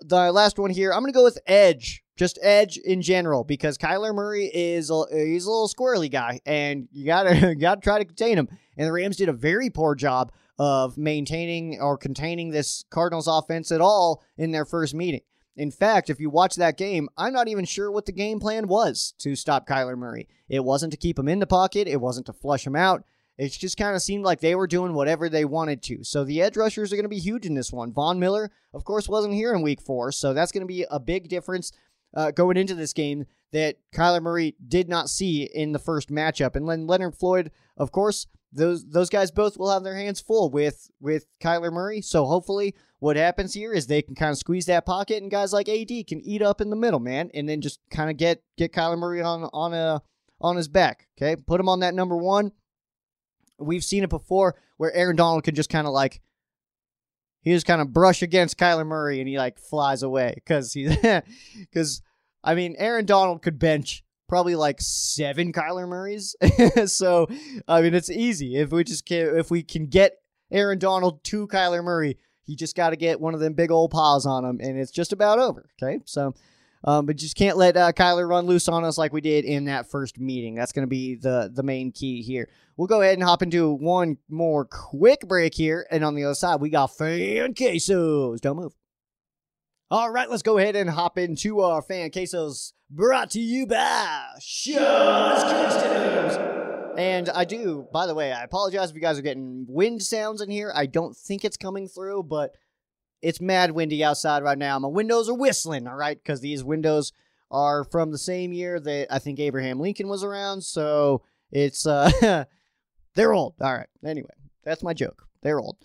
the last one here, I'm going to go with Edge, just Edge in general, because Kyler Murray is a, he's a little squirrely guy, and you gotta [LAUGHS] you gotta try to contain him. And the Rams did a very poor job of maintaining or containing this Cardinals offense at all in their first meeting. In fact, if you watch that game, I'm not even sure what the game plan was to stop Kyler Murray. It wasn't to keep him in the pocket, it wasn't to flush him out. It just kind of seemed like they were doing whatever they wanted to. So the edge rushers are going to be huge in this one. Von Miller, of course, wasn't here in week four, so that's going to be a big difference uh, going into this game that Kyler Murray did not see in the first matchup. And then Leonard Floyd, of course, those those guys both will have their hands full with with Kyler Murray. So hopefully, what happens here is they can kind of squeeze that pocket, and guys like AD can eat up in the middle, man, and then just kind of get get Kyler Murray on on a on his back. Okay, put him on that number one. We've seen it before where Aaron Donald can just kind of like he just kind of brush against Kyler Murray and he like flies away because he [LAUGHS] because I mean Aaron Donald could bench probably like seven Kyler Murrays. [LAUGHS] so I mean it's easy if we just can if we can get Aaron Donald to Kyler Murray, he just got to get one of them big old paws on him, and it's just about over. Okay, so um, but just can't let uh, Kyler run loose on us like we did in that first meeting. That's going to be the the main key here. We'll go ahead and hop into one more quick break here, and on the other side we got fan quesos. Don't move. All right, let's go ahead and hop into our fan quesos brought to you by Sean's Quesos. And I do, by the way, I apologize if you guys are getting wind sounds in here. I don't think it's coming through, but it's mad windy outside right now. My windows are whistling, all right, because these windows are from the same year that I think Abraham Lincoln was around. So It's uh, [LAUGHS] they're old. All right. Anyway, that's my joke. They're old.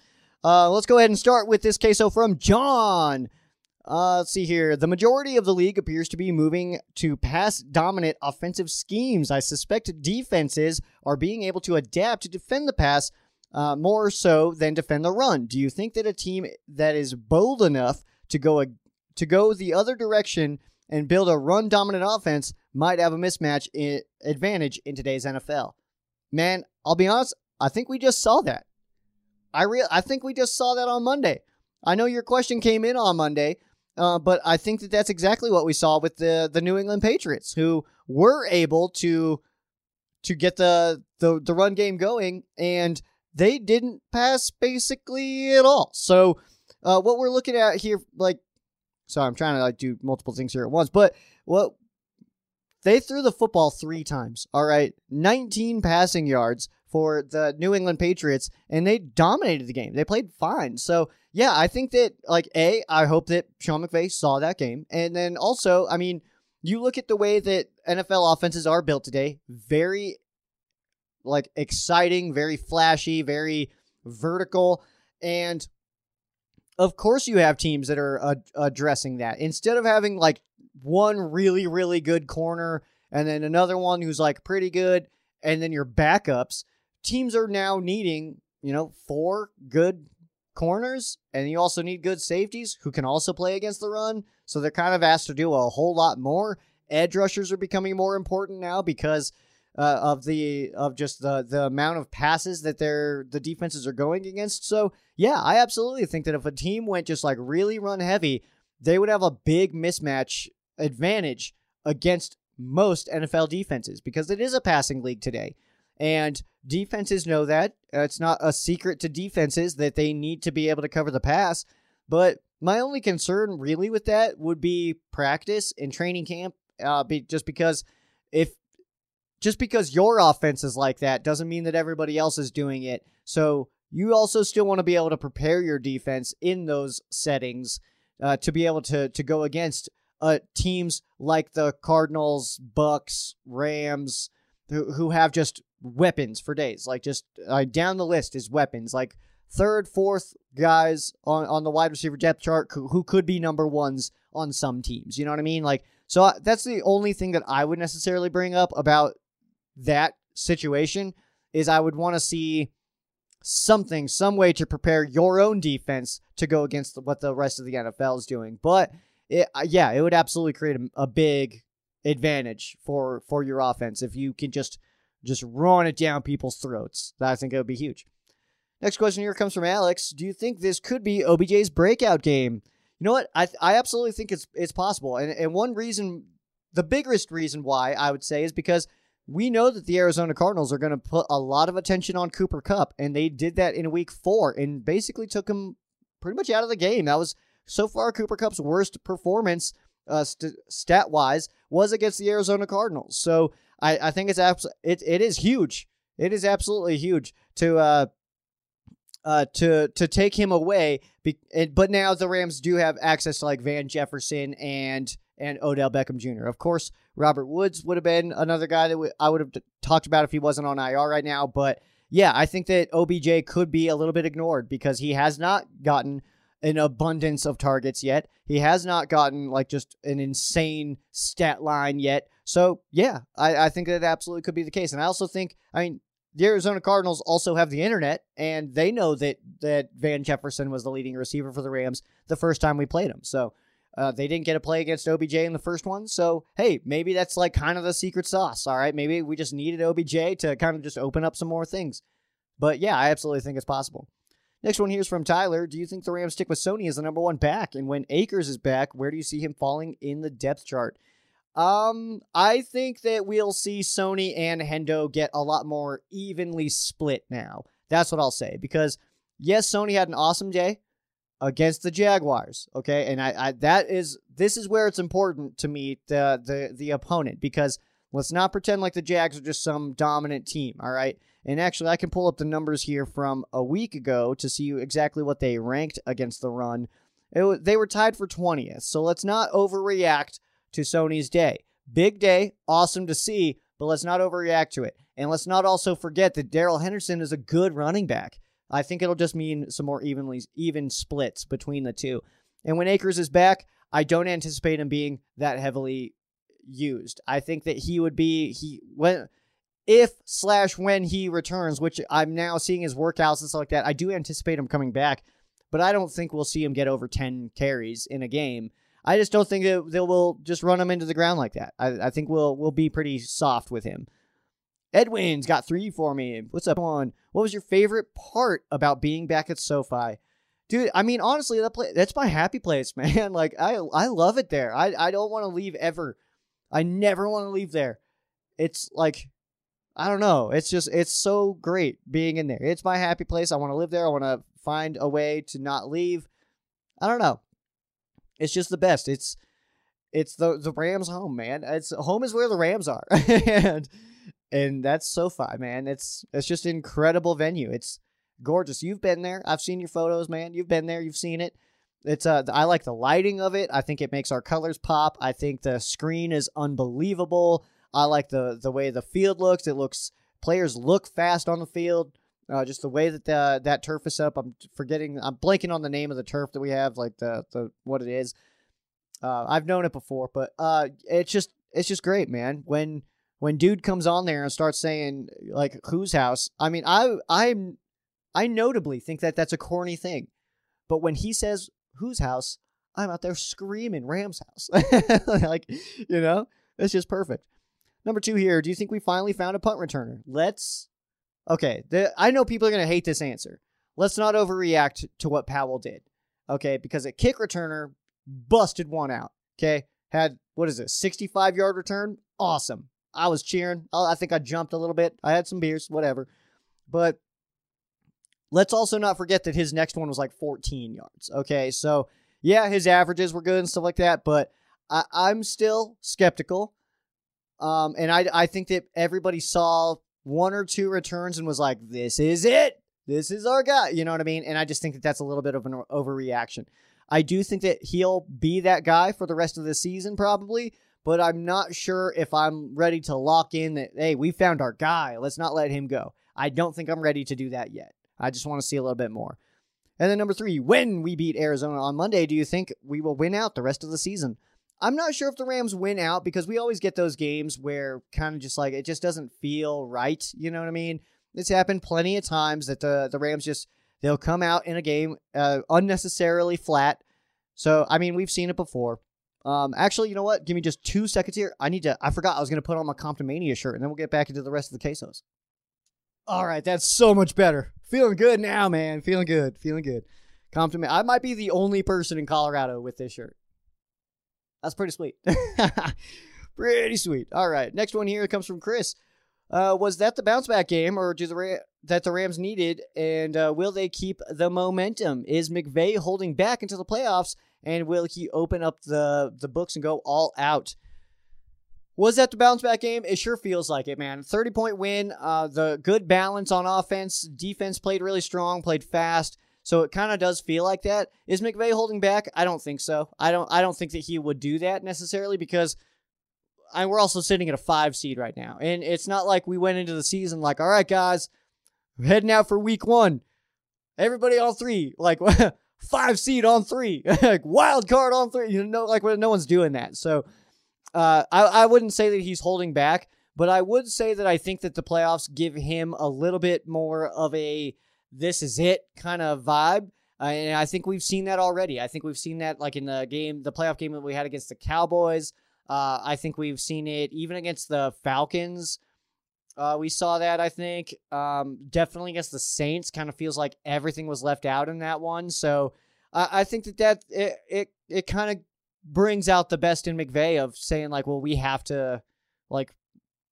Uh, let's go ahead and start with this queso from John. Uh, let's see here. The majority of the league appears to be moving to pass dominant offensive schemes. I suspect defenses are being able to adapt to defend the pass uh, more so than defend the run. Do you think that a team that is bold enough to go a, to go the other direction and build a run dominant offense might have a mismatch advantage in today's NFL? Man, I'll be honest. I think we just saw that. I real I think we just saw that on Monday. I know your question came in on Monday, uh, but I think that that's exactly what we saw with the the New England Patriots, who were able to to get the the, the run game going, and they didn't pass basically at all. So, uh, what we're looking at here, like, sorry, I'm trying to like do multiple things here at once, but what they threw the football three times. All right, 19 passing yards for the New England Patriots, and they dominated the game. They played fine. So yeah, I think that like a, I hope that Sean McVay saw that game, and then also, I mean, you look at the way that NFL offenses are built today, very like exciting, very flashy, very vertical, and of course you have teams that are addressing that instead of having like one really really good corner and then another one who's like pretty good and then your backups teams are now needing, you know, four good corners, and you also need good safeties who can also play against the run. So they're kind of asked to do a whole lot more. Edge rushers are becoming more important now because uh, of the of just the the amount of passes that they're the defenses are going against. So yeah, I absolutely think that if a team went just like really run heavy, they would have a big mismatch advantage against most NFL defenses because it is a passing league today. And defenses know that. It's not a secret to defenses that they need to be able to cover the pass. But my only concern really with that would be practice and training camp. Uh, be, just because if just because your offense is like that doesn't mean that everybody else is doing it. So you also still want to be able to prepare your defense in those settings uh, to be able to to go against uh, teams like the Cardinals, Bucks, Rams, who who have just weapons for days. Like just uh, down the list is weapons. Like third, fourth guys on, on the wide receiver depth chart who, who could be number ones on some teams. You know what I mean? Like so uh, that's the only thing that I would necessarily bring up about that situation is I would want to see something, some way to prepare your own defense to go against what the rest of the NFL is doing. But it, uh, yeah, it would absolutely create a, a big advantage for for your offense if you can just just run it down people's throats. I think it would be huge. Next question here comes from Alex. Do you think this could be OBJ's breakout game? You know what? I I absolutely think it's it's possible. And and one reason, the biggest reason why I would say is because we know that the Arizona Cardinals are going to put a lot of attention on Cooper Kupp, and they did that in week four and basically took him pretty much out of the game. That was so far Cooper Kupp's worst performance uh, st- stat wise was against the Arizona Cardinals. So I, I think it's abs- it, it is huge. It is absolutely huge to uh, uh, to to take him away. Be- but now the Rams do have access to like Van Jefferson and and Odell Beckham Jr. Of course, Robert Woods would have been another guy that I would have talked about if he wasn't on IR right now. But yeah, I think that OBJ could be a little bit ignored because he has not gotten an abundance of targets yet. He has not gotten like just an insane stat line yet. So yeah, I, I think that absolutely could be the case. And I also think, I mean, the Arizona Cardinals also have the internet, and they know that that Van Jefferson was the leading receiver for the Rams the first time we played him. So uh, they didn't get a play against OBJ in the first one. So hey, maybe that's like kind of the secret sauce. All right, maybe we just needed OBJ to kind of just open up some more things. But yeah, I absolutely think it's possible. Next one here is from Tyler. Do you think the Rams stick with Sony as the number one back? And when Akers is back, where do you see him falling in the depth chart? Um, I think that we'll see Sony and Hendo get a lot more evenly split now. That's what I'll say. Because yes, Sony had an awesome day against the Jaguars. Okay, and I, I that is this is where it's important to meet the the the opponent because let's not pretend like the Jags are just some dominant team. All right. And actually, I can pull up the numbers here from a week ago to see exactly what they ranked against the run. It, they were tied for 20th. So let's not overreact to Sony's day. Big day, awesome to see, but let's not overreact to it. And let's not also forget that Darrell Henderson is a good running back. I think it'll just mean some more evenly even splits between the two. And when Akers is back, I don't anticipate him being that heavily used. I think that he would be he when if slash when he returns, which I'm now seeing his workouts and stuff like that. I do anticipate him coming back, but I don't think we'll see him get over 10 carries in a game. I just don't think that they will just run him into the ground like that. I, I think we'll we'll be pretty soft with him. Edwin's got three for me. What's up, on? What was your favorite part about being back at SoFi? Dude, I mean, honestly, that play, that's my happy place, [LAUGHS] man. Like, I I love it there. I, I don't want to leave ever. I never want to leave there. It's like, I don't know. It's just, it's so great being in there. It's my happy place. I want to live there. I want to find a way to not leave. I don't know. It's just the best. It's, it's the the Rams' home, man. It's home is where the Rams are, [LAUGHS] and and that's SoFi, man. It's it's just an incredible venue. It's gorgeous. You've been there. I've seen your photos, man. You've been there. You've seen it. It's uh, I like the lighting of it. I think it makes our colors pop. I think the screen is unbelievable. I like the the way the field looks. It looks players look fast on the field. Uh, just the way that the, that turf is up. I'm forgetting. I'm blanking on the name of the turf that we have. Like the the what it is. Uh, I've known it before, but uh, it's just it's just great, man. When when dude comes on there and starts saying like whose house, I mean, I I'm I notably think that that's a corny thing, but when he says whose house, I'm out there screaming Rams house, [LAUGHS] like you know, it's just perfect. Number two here. Do you think we finally found a punt returner? Let's. Okay, the, I know people are gonna hate this answer. Let's not overreact to what Powell did. Okay, because a kick returner busted one out. Okay. Had, what is it, 65 yard return? Awesome. I was cheering. I think I jumped a little bit. I had some beers, whatever. But let's also not forget that his next one was like 14 yards. Okay. So, yeah, his averages were good and stuff like that. But I, I'm still skeptical. Um, and I, I think that everybody saw one or two returns and was like, this is it. This is our guy. You know what I mean? And I just think that that's a little bit of an overreaction. I do think that he'll be that guy for the rest of the season, probably, but I'm not sure if I'm ready to lock in that, hey, we found our guy. Let's not let him go. I don't think I'm ready to do that yet. I just want to see a little bit more. And then number three, when we beat Arizona on Monday, do you think we will win out the rest of the season? I'm not sure if the Rams win out because we always get those games where kind of just like it just doesn't feel right. You know what I mean? It's happened plenty of times that the the Rams just They'll come out in a game uh, unnecessarily flat. So, I mean, we've seen it before. Um, actually, you know what? Give me just two seconds here. I need to. I forgot I was going to put on my Compton Mania shirt, and then we'll get back into the rest of the quesos. All right, that's so much better. Feeling good now, man. Feeling good. Feeling good. Compton. I might be the only person in Colorado with this shirt. That's pretty sweet. [LAUGHS] pretty sweet. All right, next one here comes from Chris. Uh, was that the bounce back game, or do the Ra- that the Rams needed? And uh, will they keep the momentum? Is McVay holding back until the playoffs, and will he open up the the books and go all out? Was that the bounce back game? It sure feels like it, man. 30 point win. Uh, the good balance on offense. Defense played really strong, played fast. So it kind of does feel like that. Is McVay holding back? I don't think so. I don't. I don't think that he would do that necessarily because I, we're also sitting at a five seed right now. And it's not like we went into the season like, all right, guys, heading out for week one. Everybody all three, like [LAUGHS] five seed on three, [LAUGHS] like wild card on three. You know, like no one's doing that. So uh, I, I wouldn't say that he's holding back, but I would say that I think that the playoffs give him a little bit more of a this is it kind of vibe. Uh, and I think we've seen that already. I think we've seen that like in the game, the playoff game that we had against the Cowboys. Uh, I think we've seen it even against the Falcons. Uh, we saw that, I think. Um, definitely against the Saints, kind of feels like everything was left out in that one. So uh, I think that that it it, it kind of brings out the best in McVay of saying like, well, we have to like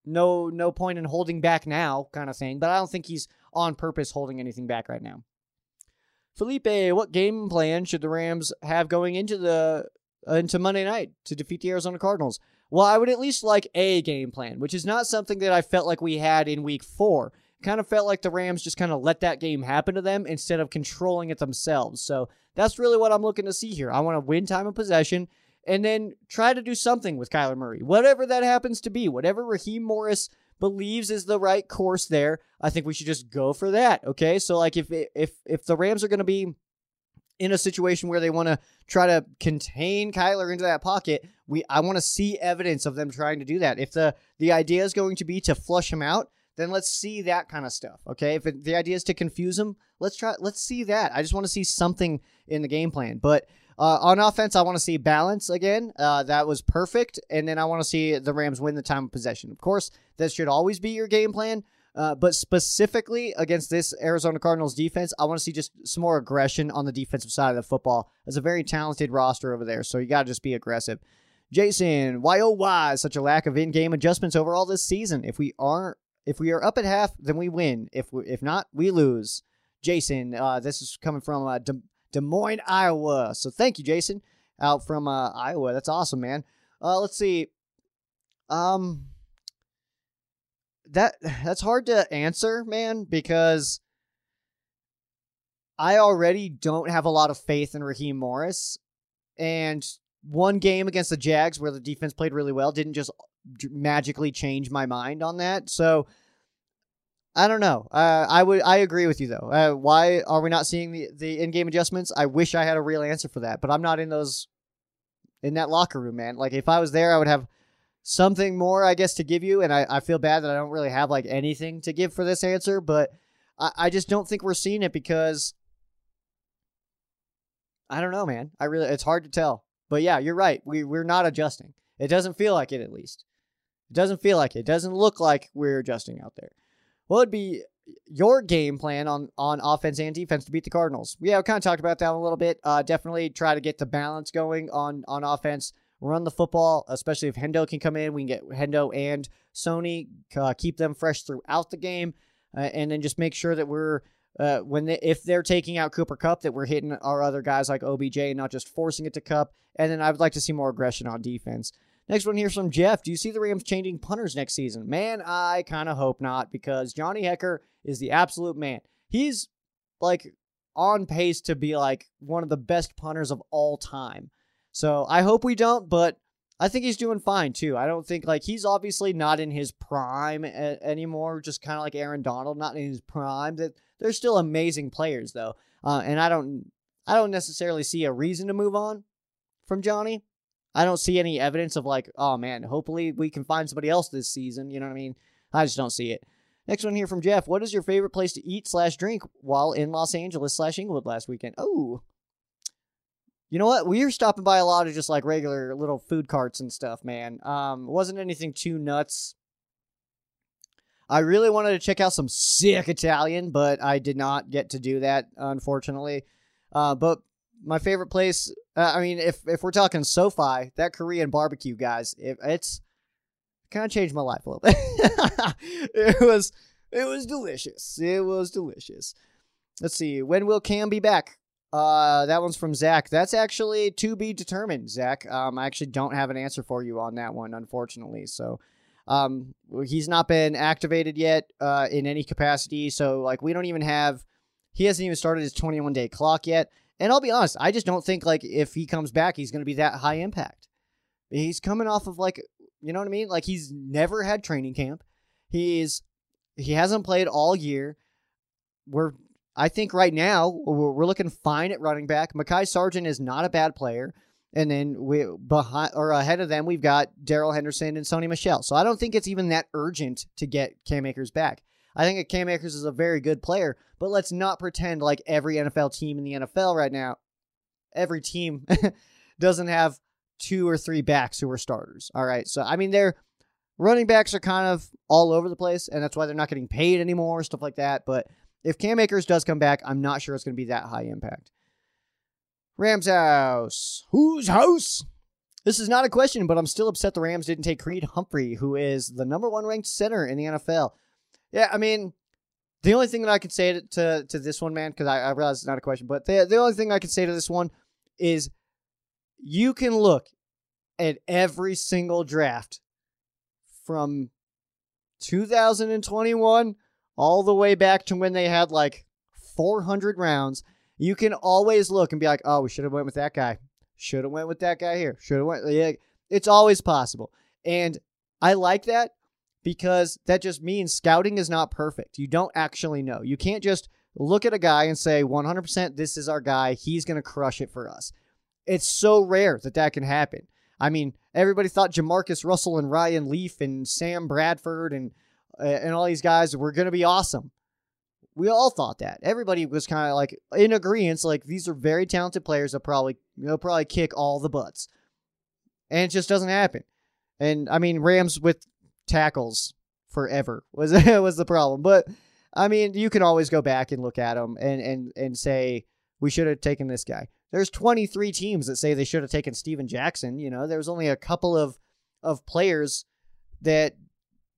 no no point in holding back now, kind of thing. But I don't think he's on purpose holding anything back right now. Felipe, what game plan should the Rams have going into the Uh, into Monday night to defeat the Arizona Cardinals. Well, I would at least like a game plan, which is not something that I felt like we had in week four. Kind of felt like the Rams just kind of let that game happen to them instead of controlling it themselves. So that's really what I'm looking to see here. I want to win time of possession and then try to do something with Kyler Murray, whatever that happens to be, whatever Raheem Morris believes is the right course there, I think we should just go for that. Okay, so like if if if the Rams are going to be in a situation where they want to try to contain Kyler into that pocket, we I want to see evidence of them trying to do that. If the the idea is going to be to flush him out, then let's see that kind of stuff. Okay, if it, the idea is to confuse him, let's try. Let's see that. I just want to see something in the game plan. But uh, on offense, I want to see balance again. Uh, that was perfect, and then I want to see the Rams win the time of possession. Of course, that should always be your game plan. Uh, but specifically against this Arizona Cardinals defense, I want to see just some more aggression on the defensive side of the football. There's a very talented roster over there, so you got to just be aggressive. Jason, why oh why is such a lack of in-game adjustments overall this season? If we aren't, if we are up at half, then we win. If we, if not, we lose. Jason, uh, this is coming from uh, Des, Des Moines, Iowa. So thank you, Jason, out from uh, Iowa. That's awesome, man. Uh, let's see. Um, that that's hard to answer, man, because I already don't have a lot of faith in Raheem Morris, and one game against the Jags where the defense played really well didn't just magically change my mind on that. So I don't know. Uh, I would I agree with you though. Uh, why are we not seeing the the in game adjustments? I wish I had a real answer for that, but I'm not in those in that locker room, man. Like if I was there, I would have something more, I guess, to give you. And I, I feel bad that I don't really have like anything to give for this answer, but I, I just don't think we're seeing it because I don't know, man. I really it's hard to tell. But yeah, you're right. We we're not adjusting. It doesn't feel like it at least. It doesn't feel like it. it doesn't look like we're adjusting out there. What would be your game plan on on offense and defense to beat the Cardinals? Yeah, we kind of talked about that a little bit. Uh, definitely try to get the balance going on on offense run the football, especially if Hendo can come in. We can get Hendo and Sony, uh, keep them fresh throughout the game, uh, and then just make sure that we're uh, when they, if they're taking out Cooper Kupp, that we're hitting our other guys like OBJ, and not just forcing it to Kupp. And then I would like to see more aggression on defense. Next one here from Jeff. Do you see the Rams changing punters next season? Man, I kind of hope not because Johnny Hekker is the absolute man. He's like on pace to be like one of the best punters of all time. So I hope we don't, but I think he's doing fine too. I don't think like he's obviously not in his prime a- anymore, just kind of like Aaron Donald, not in his prime. That they're still amazing players though, uh, and I don't I don't necessarily see a reason to move on from Johnny. I don't see any evidence of like, oh man, hopefully we can find somebody else this season. You know what I mean? I just don't see it. Next one here from Jeff. What is your favorite place to eat slash drink while in Los Angeles slash Inglewood last weekend? Oh, you know what? We were stopping by a lot of just like regular little food carts and stuff, man. Um, wasn't anything too nuts. I really wanted to check out some sick Italian, but I did not get to do that, unfortunately. Uh, but my favorite place, uh, I mean, if if we're talking SoFi, that Korean barbecue, guys, if it's kind of changed my life a little bit. [LAUGHS] it was it was delicious. It was delicious. Let's see. When will Cam be back? Uh, that one's from Zach. That's actually to be determined, Zach. Um, I actually don't have an answer for you on that one, unfortunately. So, um, he's not been activated yet, uh, in any capacity. So, like, we don't even have. He hasn't even started his 21 day clock yet. And I'll be honest, I just don't think like if he comes back, he's going to be that high impact. He's coming off of like, you know what I mean? Like he's never had training camp. He's he hasn't played all year. We're I think right now we're looking fine at running back. Mekhi Sargent is not a bad player. And then we behind or ahead of them, we've got Darrell Henderson and Sony Michel. So I don't think it's even that urgent to get Cam Akers back. I think Cam Akers is a very good player, but let's not pretend like every NFL team in the NFL right now, every team [LAUGHS] doesn't have two or three backs who are starters. All right. So I mean they're running backs are kind of all over the place, and that's why they're not getting paid anymore, stuff like that. But if Cam Akers does come back, I'm not sure it's going to be that high impact. Rams house. Whose house? This is not a question, but I'm still upset the Rams didn't take Creed Humphrey, who is the number one ranked center in the NFL. Yeah, I mean, the only thing that I could say to, to, to this one, man, because I, I realize it's not a question, but the, the only thing I could say to this one is you can look at every single draft from 2021 all the way back to when they had like 400 rounds, you can always look and be like, "Oh, we should have went with that guy. Should have went with that guy here. Should have went." Yeah, it's always possible, and I like that because that just means scouting is not perfect. You don't actually know. You can't just look at a guy and say 100% this is our guy. He's going to crush it for us. It's so rare that that can happen. I mean, everybody thought Jamarcus Russell and Ryan Leaf and Sam Bradford and and all these guys were going to be awesome. We all thought that. Everybody was kind of like in agreement. Like these are very talented players that probably you know probably kick all the butts, and it just doesn't happen. And I mean, Rams with tackles forever was [LAUGHS] was the problem. But I mean, you can always go back and look at them and and and say we should have taken this guy. There's 23 teams that say they should have taken Steven Jackson. You know, there's only a couple of of players that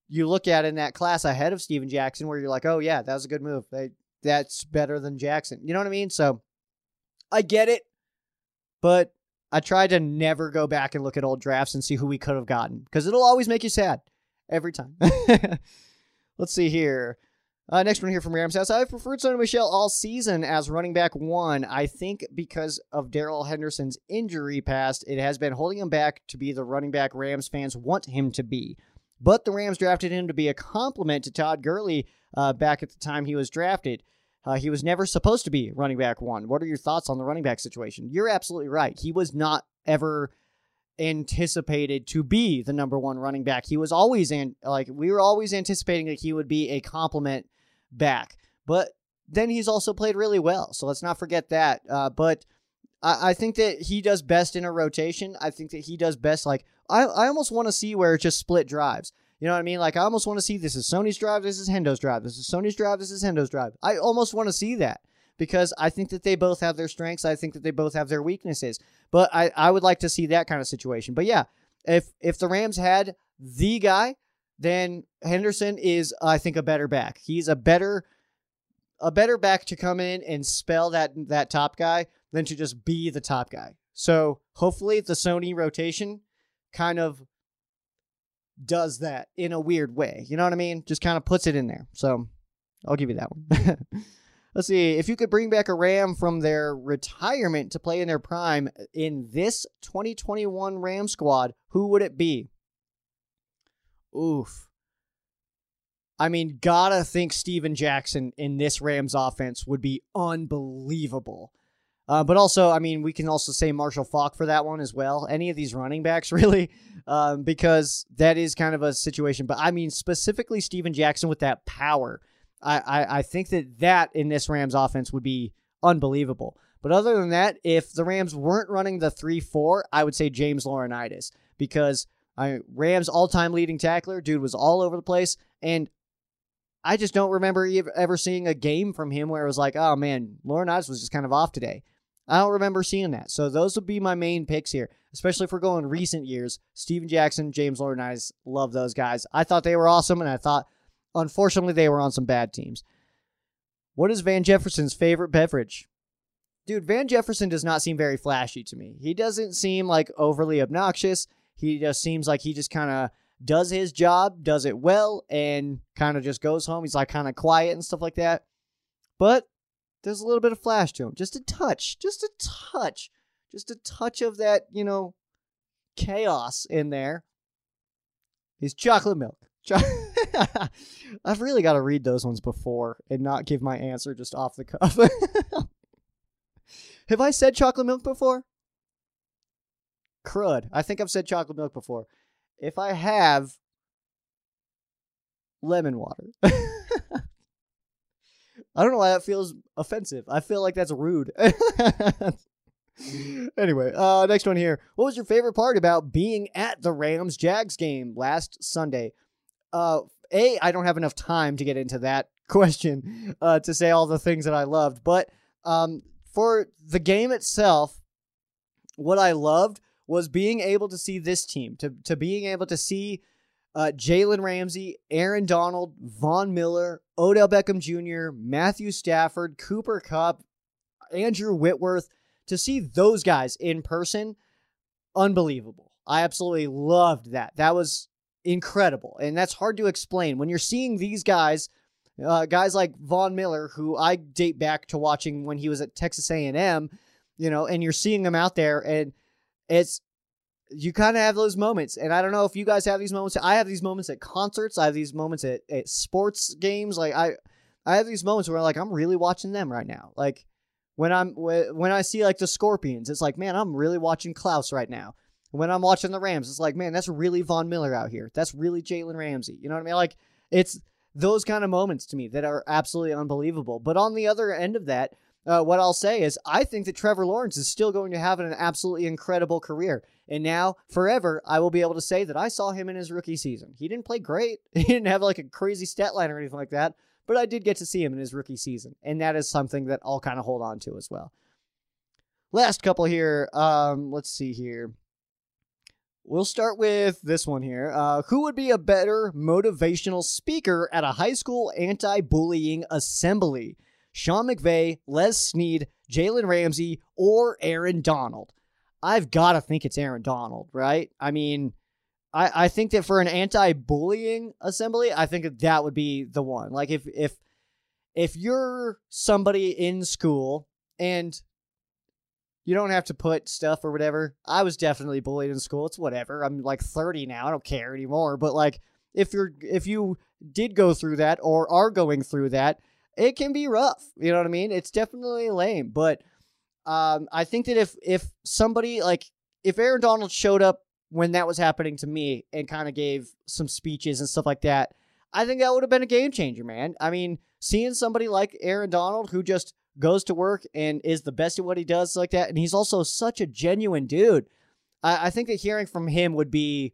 you look at in that class ahead of Steven Jackson where you're like, oh yeah, that was a good move. They, that's better than Jackson. You know what I mean? So I get it, but I try to never go back and look at old drafts and see who we could have gotten because it'll always make you sad every time. [LAUGHS] Let's see here. Uh, next one here from Rams House. I've preferred Sony Michel all season as running back one. I think because of Darrell Henderson's injury past, it has been holding him back to be the running back Rams fans want him to be. But the Rams drafted him to be a complement to Todd Gurley uh, back at the time he was drafted. Uh, he was never supposed to be running back one. What are your thoughts on the running back situation? You're absolutely right. He was not ever anticipated to be the number one running back. He was always in like we were always anticipating that he would be a complement back. But then he's also played really well, so let's not forget that. Uh, but I, I think that he does best in a rotation. I think that he does best like I, I almost want to see where it's just split drives. You know what I mean? Like I almost want to see this is Sony's drive, this is Hendo's drive, this is Sony's drive, this is Hendo's drive. I almost want to see that because I think that they both have their strengths. I think that they both have their weaknesses. But I, I would like to see that kind of situation. But yeah, if if the Rams had the guy, then Henderson is I think a better back. He's a better a better back to come in and spell that that top guy than to just be the top guy. So hopefully the Sony rotation kind of does that in a weird way. You know what I mean? Just kind of puts it in there. So I'll give you that one. [LAUGHS] Let's see. If you could bring back a Ram from their retirement to play in their prime uh, in this 2021 Ram squad, who would it be? Oof. I mean, gotta think Steven Jackson in this Rams offense would be unbelievable. Uh, but also, I mean, we can also say Marshall Faulk for that one as well. Any of these running backs, [LAUGHS] really, um, because that is kind of a situation. But I mean, specifically Steven Jackson with that power I, I, I think that that in this Rams offense would be unbelievable. But other than that, if the Rams weren't running the 3 4, I would say James Laurinaitis because I, Rams all time leading tackler, dude was all over the place. And I just don't remember ever seeing a game from him where it was like, oh man, Laurinaitis was just kind of off today. I don't remember seeing that. So those would be my main picks here, especially if we're going recent years. Steven Jackson, James Laurinaitis, love those guys. I thought they were awesome, and I thought Unfortunately, they were on some bad teams. What is Van Jefferson's favorite beverage? Dude, Van Jefferson does not seem very flashy to me. He doesn't seem like overly obnoxious. He just seems like he just kind of does his job, does it well, and kind of just goes home. He's like kind of quiet and stuff like that. But there's a little bit of flash to him. Just a touch. Just a touch. Just a touch of that, you know, chaos in there. He's chocolate milk. [LAUGHS] I've really got to read those ones before and not give my answer just off the cuff. [LAUGHS] Have I said chocolate milk before? Crud. I think I've said chocolate milk before. If I have, lemon water. [LAUGHS] I don't know why that feels offensive. I feel like that's rude. [LAUGHS] anyway, uh, next one here. What was your favorite part about being at the Rams Jags game last Sunday? Uh, a, I don't have enough time to get into that [LAUGHS] question uh, to say all the things that I loved. But um, for the game itself, what I loved was being able to see this team, to, to being able to see uh, Jalen Ramsey, Aaron Donald, Von Miller, Odell Beckham Jr., Matthew Stafford, Cooper Kupp, Andrew Whitworth, to see those guys in person, unbelievable. I absolutely loved that. That was incredible. And that's hard to explain. When you're seeing these guys, uh, guys like Von Miller, who I date back to watching when he was at Texas A&M, you know, and you're seeing them out there and it's you kind of have those moments, and I don't know if you guys have these moments. I have these moments at concerts. I have these moments at, at sports games. Like I, I have these moments where like I'm really watching them right now. Like when I'm when I see like the Scorpions, it's like man, I'm really watching Klaus right now. When I'm watching the Rams, it's like man, that's really Von Miller out here. That's really Jalen Ramsey. You know what I mean? Like it's those kind of moments to me that are absolutely unbelievable. But on the other end of that, uh, what I'll say is I think that Trevor Lawrence is still going to have an absolutely incredible career. And now, forever, I will be able to say that I saw him in his rookie season. He didn't play great. [LAUGHS] He didn't have like a crazy stat line or anything like that, but I did get to see him in his rookie season. And that is something that I'll kind of hold on to as well. Last couple here. Um, let's see here. We'll start with this one here. Uh, who would be a better motivational speaker at a high school anti bullying assembly? Sean McVay, Les Snead, Jalen Ramsey, or Aaron Donald? I've got to think it's Aaron Donald, right? I mean, I, I think that for an anti-bullying assembly, I think that, that would be the one. Like if if if you're somebody in school and you don't have to put stuff or whatever. I was definitely bullied in school. It's whatever. I'm like 30 now. I don't care anymore. But like if you're if you did go through that or are going through that, it can be rough. You know what I mean? It's definitely lame. But um, I think that if if somebody like if Aaron Donald showed up when that was happening to me and kind of gave some speeches and stuff like that, I think that would have been a game changer, man. I mean, seeing somebody like Aaron Donald who just goes to work and is the best at what he does like that, and he's also such a genuine dude. I, I think that hearing from him would be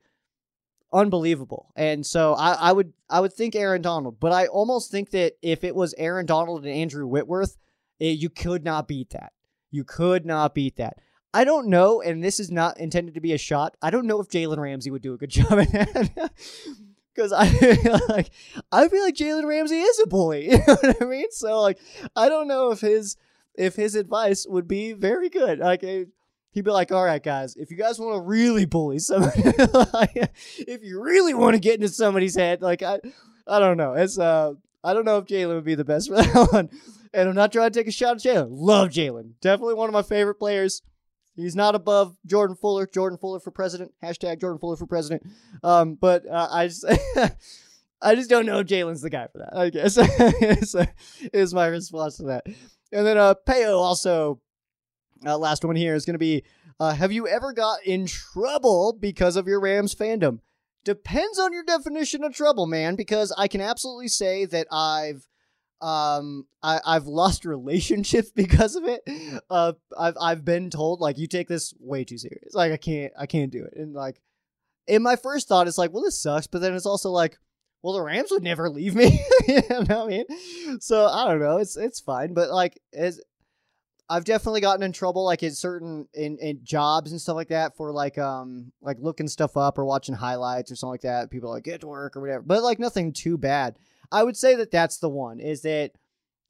unbelievable. And so I, I would I would think Aaron Donald, but I almost think that if it was Aaron Donald and Andrew Whitworth, it, you could not beat that. You could not beat that. I don't know, and this is not intended to be a shot. I don't know if Jalen Ramsey would do a good [LAUGHS] job at that. [LAUGHS] Because I [LAUGHS] like I feel like Jalen Ramsey is a bully. You know what I mean? So like I don't know if his if his advice would be very good. Like eh, he'd be like, "All right, guys, if you guys want to really bully somebody, like, if you really want to get into somebody's head, like I, I don't know. It's uh, I don't know if Jalen would be the best for that one. And I'm not trying to take a shot at Jalen. Love Jalen. Definitely one of my favorite players. He's not above Jordan Fuller. Jordan Fuller for president. Hashtag Jordan Fuller for president. Um, but uh, I just, [LAUGHS] I just don't know if Jalen's the guy for that. I guess [LAUGHS] is, is my response to that. And then uh, Peo also, uh, last one here is going to be: uh, Have you ever got in trouble because of your Rams fandom? Depends on your definition of trouble, man. Because I can absolutely say that I've um I, I've lost [LAUGHS] relationships because of it. Uh I've I've been told like you take this way too serious. Like I can't I can't do it. And like in my first thought it's like, well this sucks, but then it's also like, well the Rams would never leave me. [LAUGHS] you know what I mean? So I don't know, it's it's fine. But like as I've definitely gotten in trouble like in certain in, in jobs and stuff like that for like um like looking stuff up or watching highlights or something like that. People like get to work or whatever. But like nothing too bad. I would say that that's the one. Is that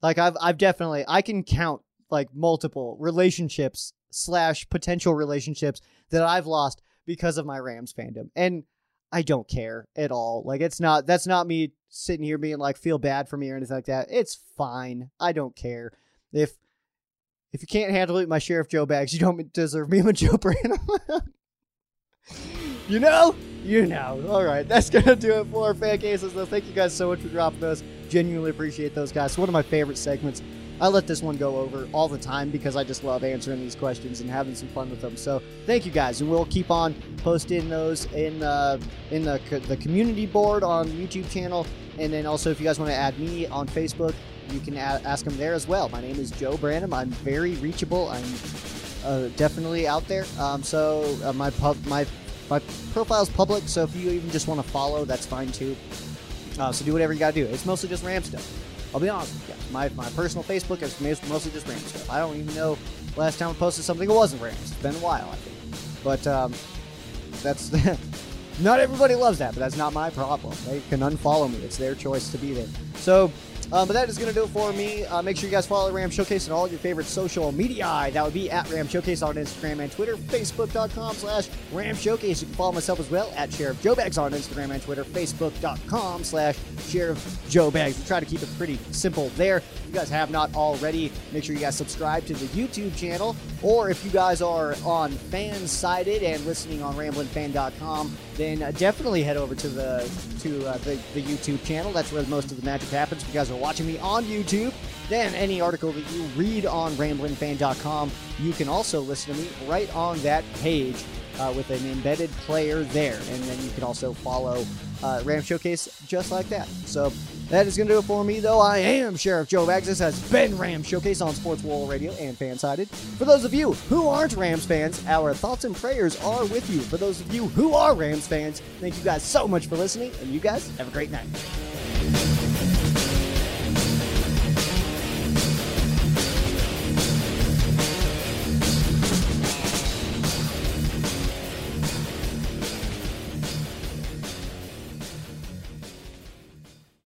like I've I've definitely I can count like multiple relationships slash potential relationships that I've lost because of my Rams fandom, and I don't care at all. Like it's not that's not me sitting here being like feel bad for me or anything like that. It's fine. I don't care if if you can't handle it, my Sheriff Joe bags, you don't deserve me, my Joe Branham. [LAUGHS] you know you know. All right, that's gonna do it for fan cases. Though, thank you guys so much for dropping those. Genuinely appreciate those guys. one of my favorite segments. I let this one go over all the time because I just love answering these questions and having some fun with them. So thank you guys, and we'll keep on posting those in the in the the community board on YouTube channel, and then also if you guys want to add me on Facebook, you can add, ask them there as well. My name is Joe Branham. I'm very reachable. I'm uh, definitely out there. Um, so uh, my pub, my my profile's public, so if you even just want to follow, that's fine too. Uh, so do whatever you gotta do. It's mostly just Ram stuff. I'll be honest with you. My, my personal Facebook is mostly just Ram stuff. I don't even know last time I posted something it wasn't Rams. It's been a while, I think. But um, that's [LAUGHS] not everybody loves that, but that's not my problem. They can unfollow me. It's their choice to be there. So um, but that is going to do it for me. Uh, make sure you guys follow Ram Showcase on all your favorite social media. That would be at Ram Showcase on Instagram and Twitter, facebook.com slash Ram Showcase. You can follow myself as well at Sheriff Joe Bags on Instagram and Twitter, facebook.com slash Sheriff Joe Bags. We try to keep it pretty simple there. you guys have not already, make sure you guys subscribe to the YouTube channel. Or if you guys are on Fansided and listening on RamblinFan.com, then uh, definitely head over to the to uh, the, the YouTube channel. That's where most of the magic happens. If you guys are watching me on YouTube, then any article that you read on RamblinFan.com, you can also listen to me right on that page uh, with an embedded player there. And then you can also follow uh, Ram Showcase just like that. So that is going to do it for me, though. I am Sheriff Joe Bags. This has been Ram Showcase on Sports World Radio and Fansided. For those of you who aren't Rams fans, our thoughts and prayers are with you. For those of you who are Rams fans, thank you guys so much for listening, and you guys have a great night.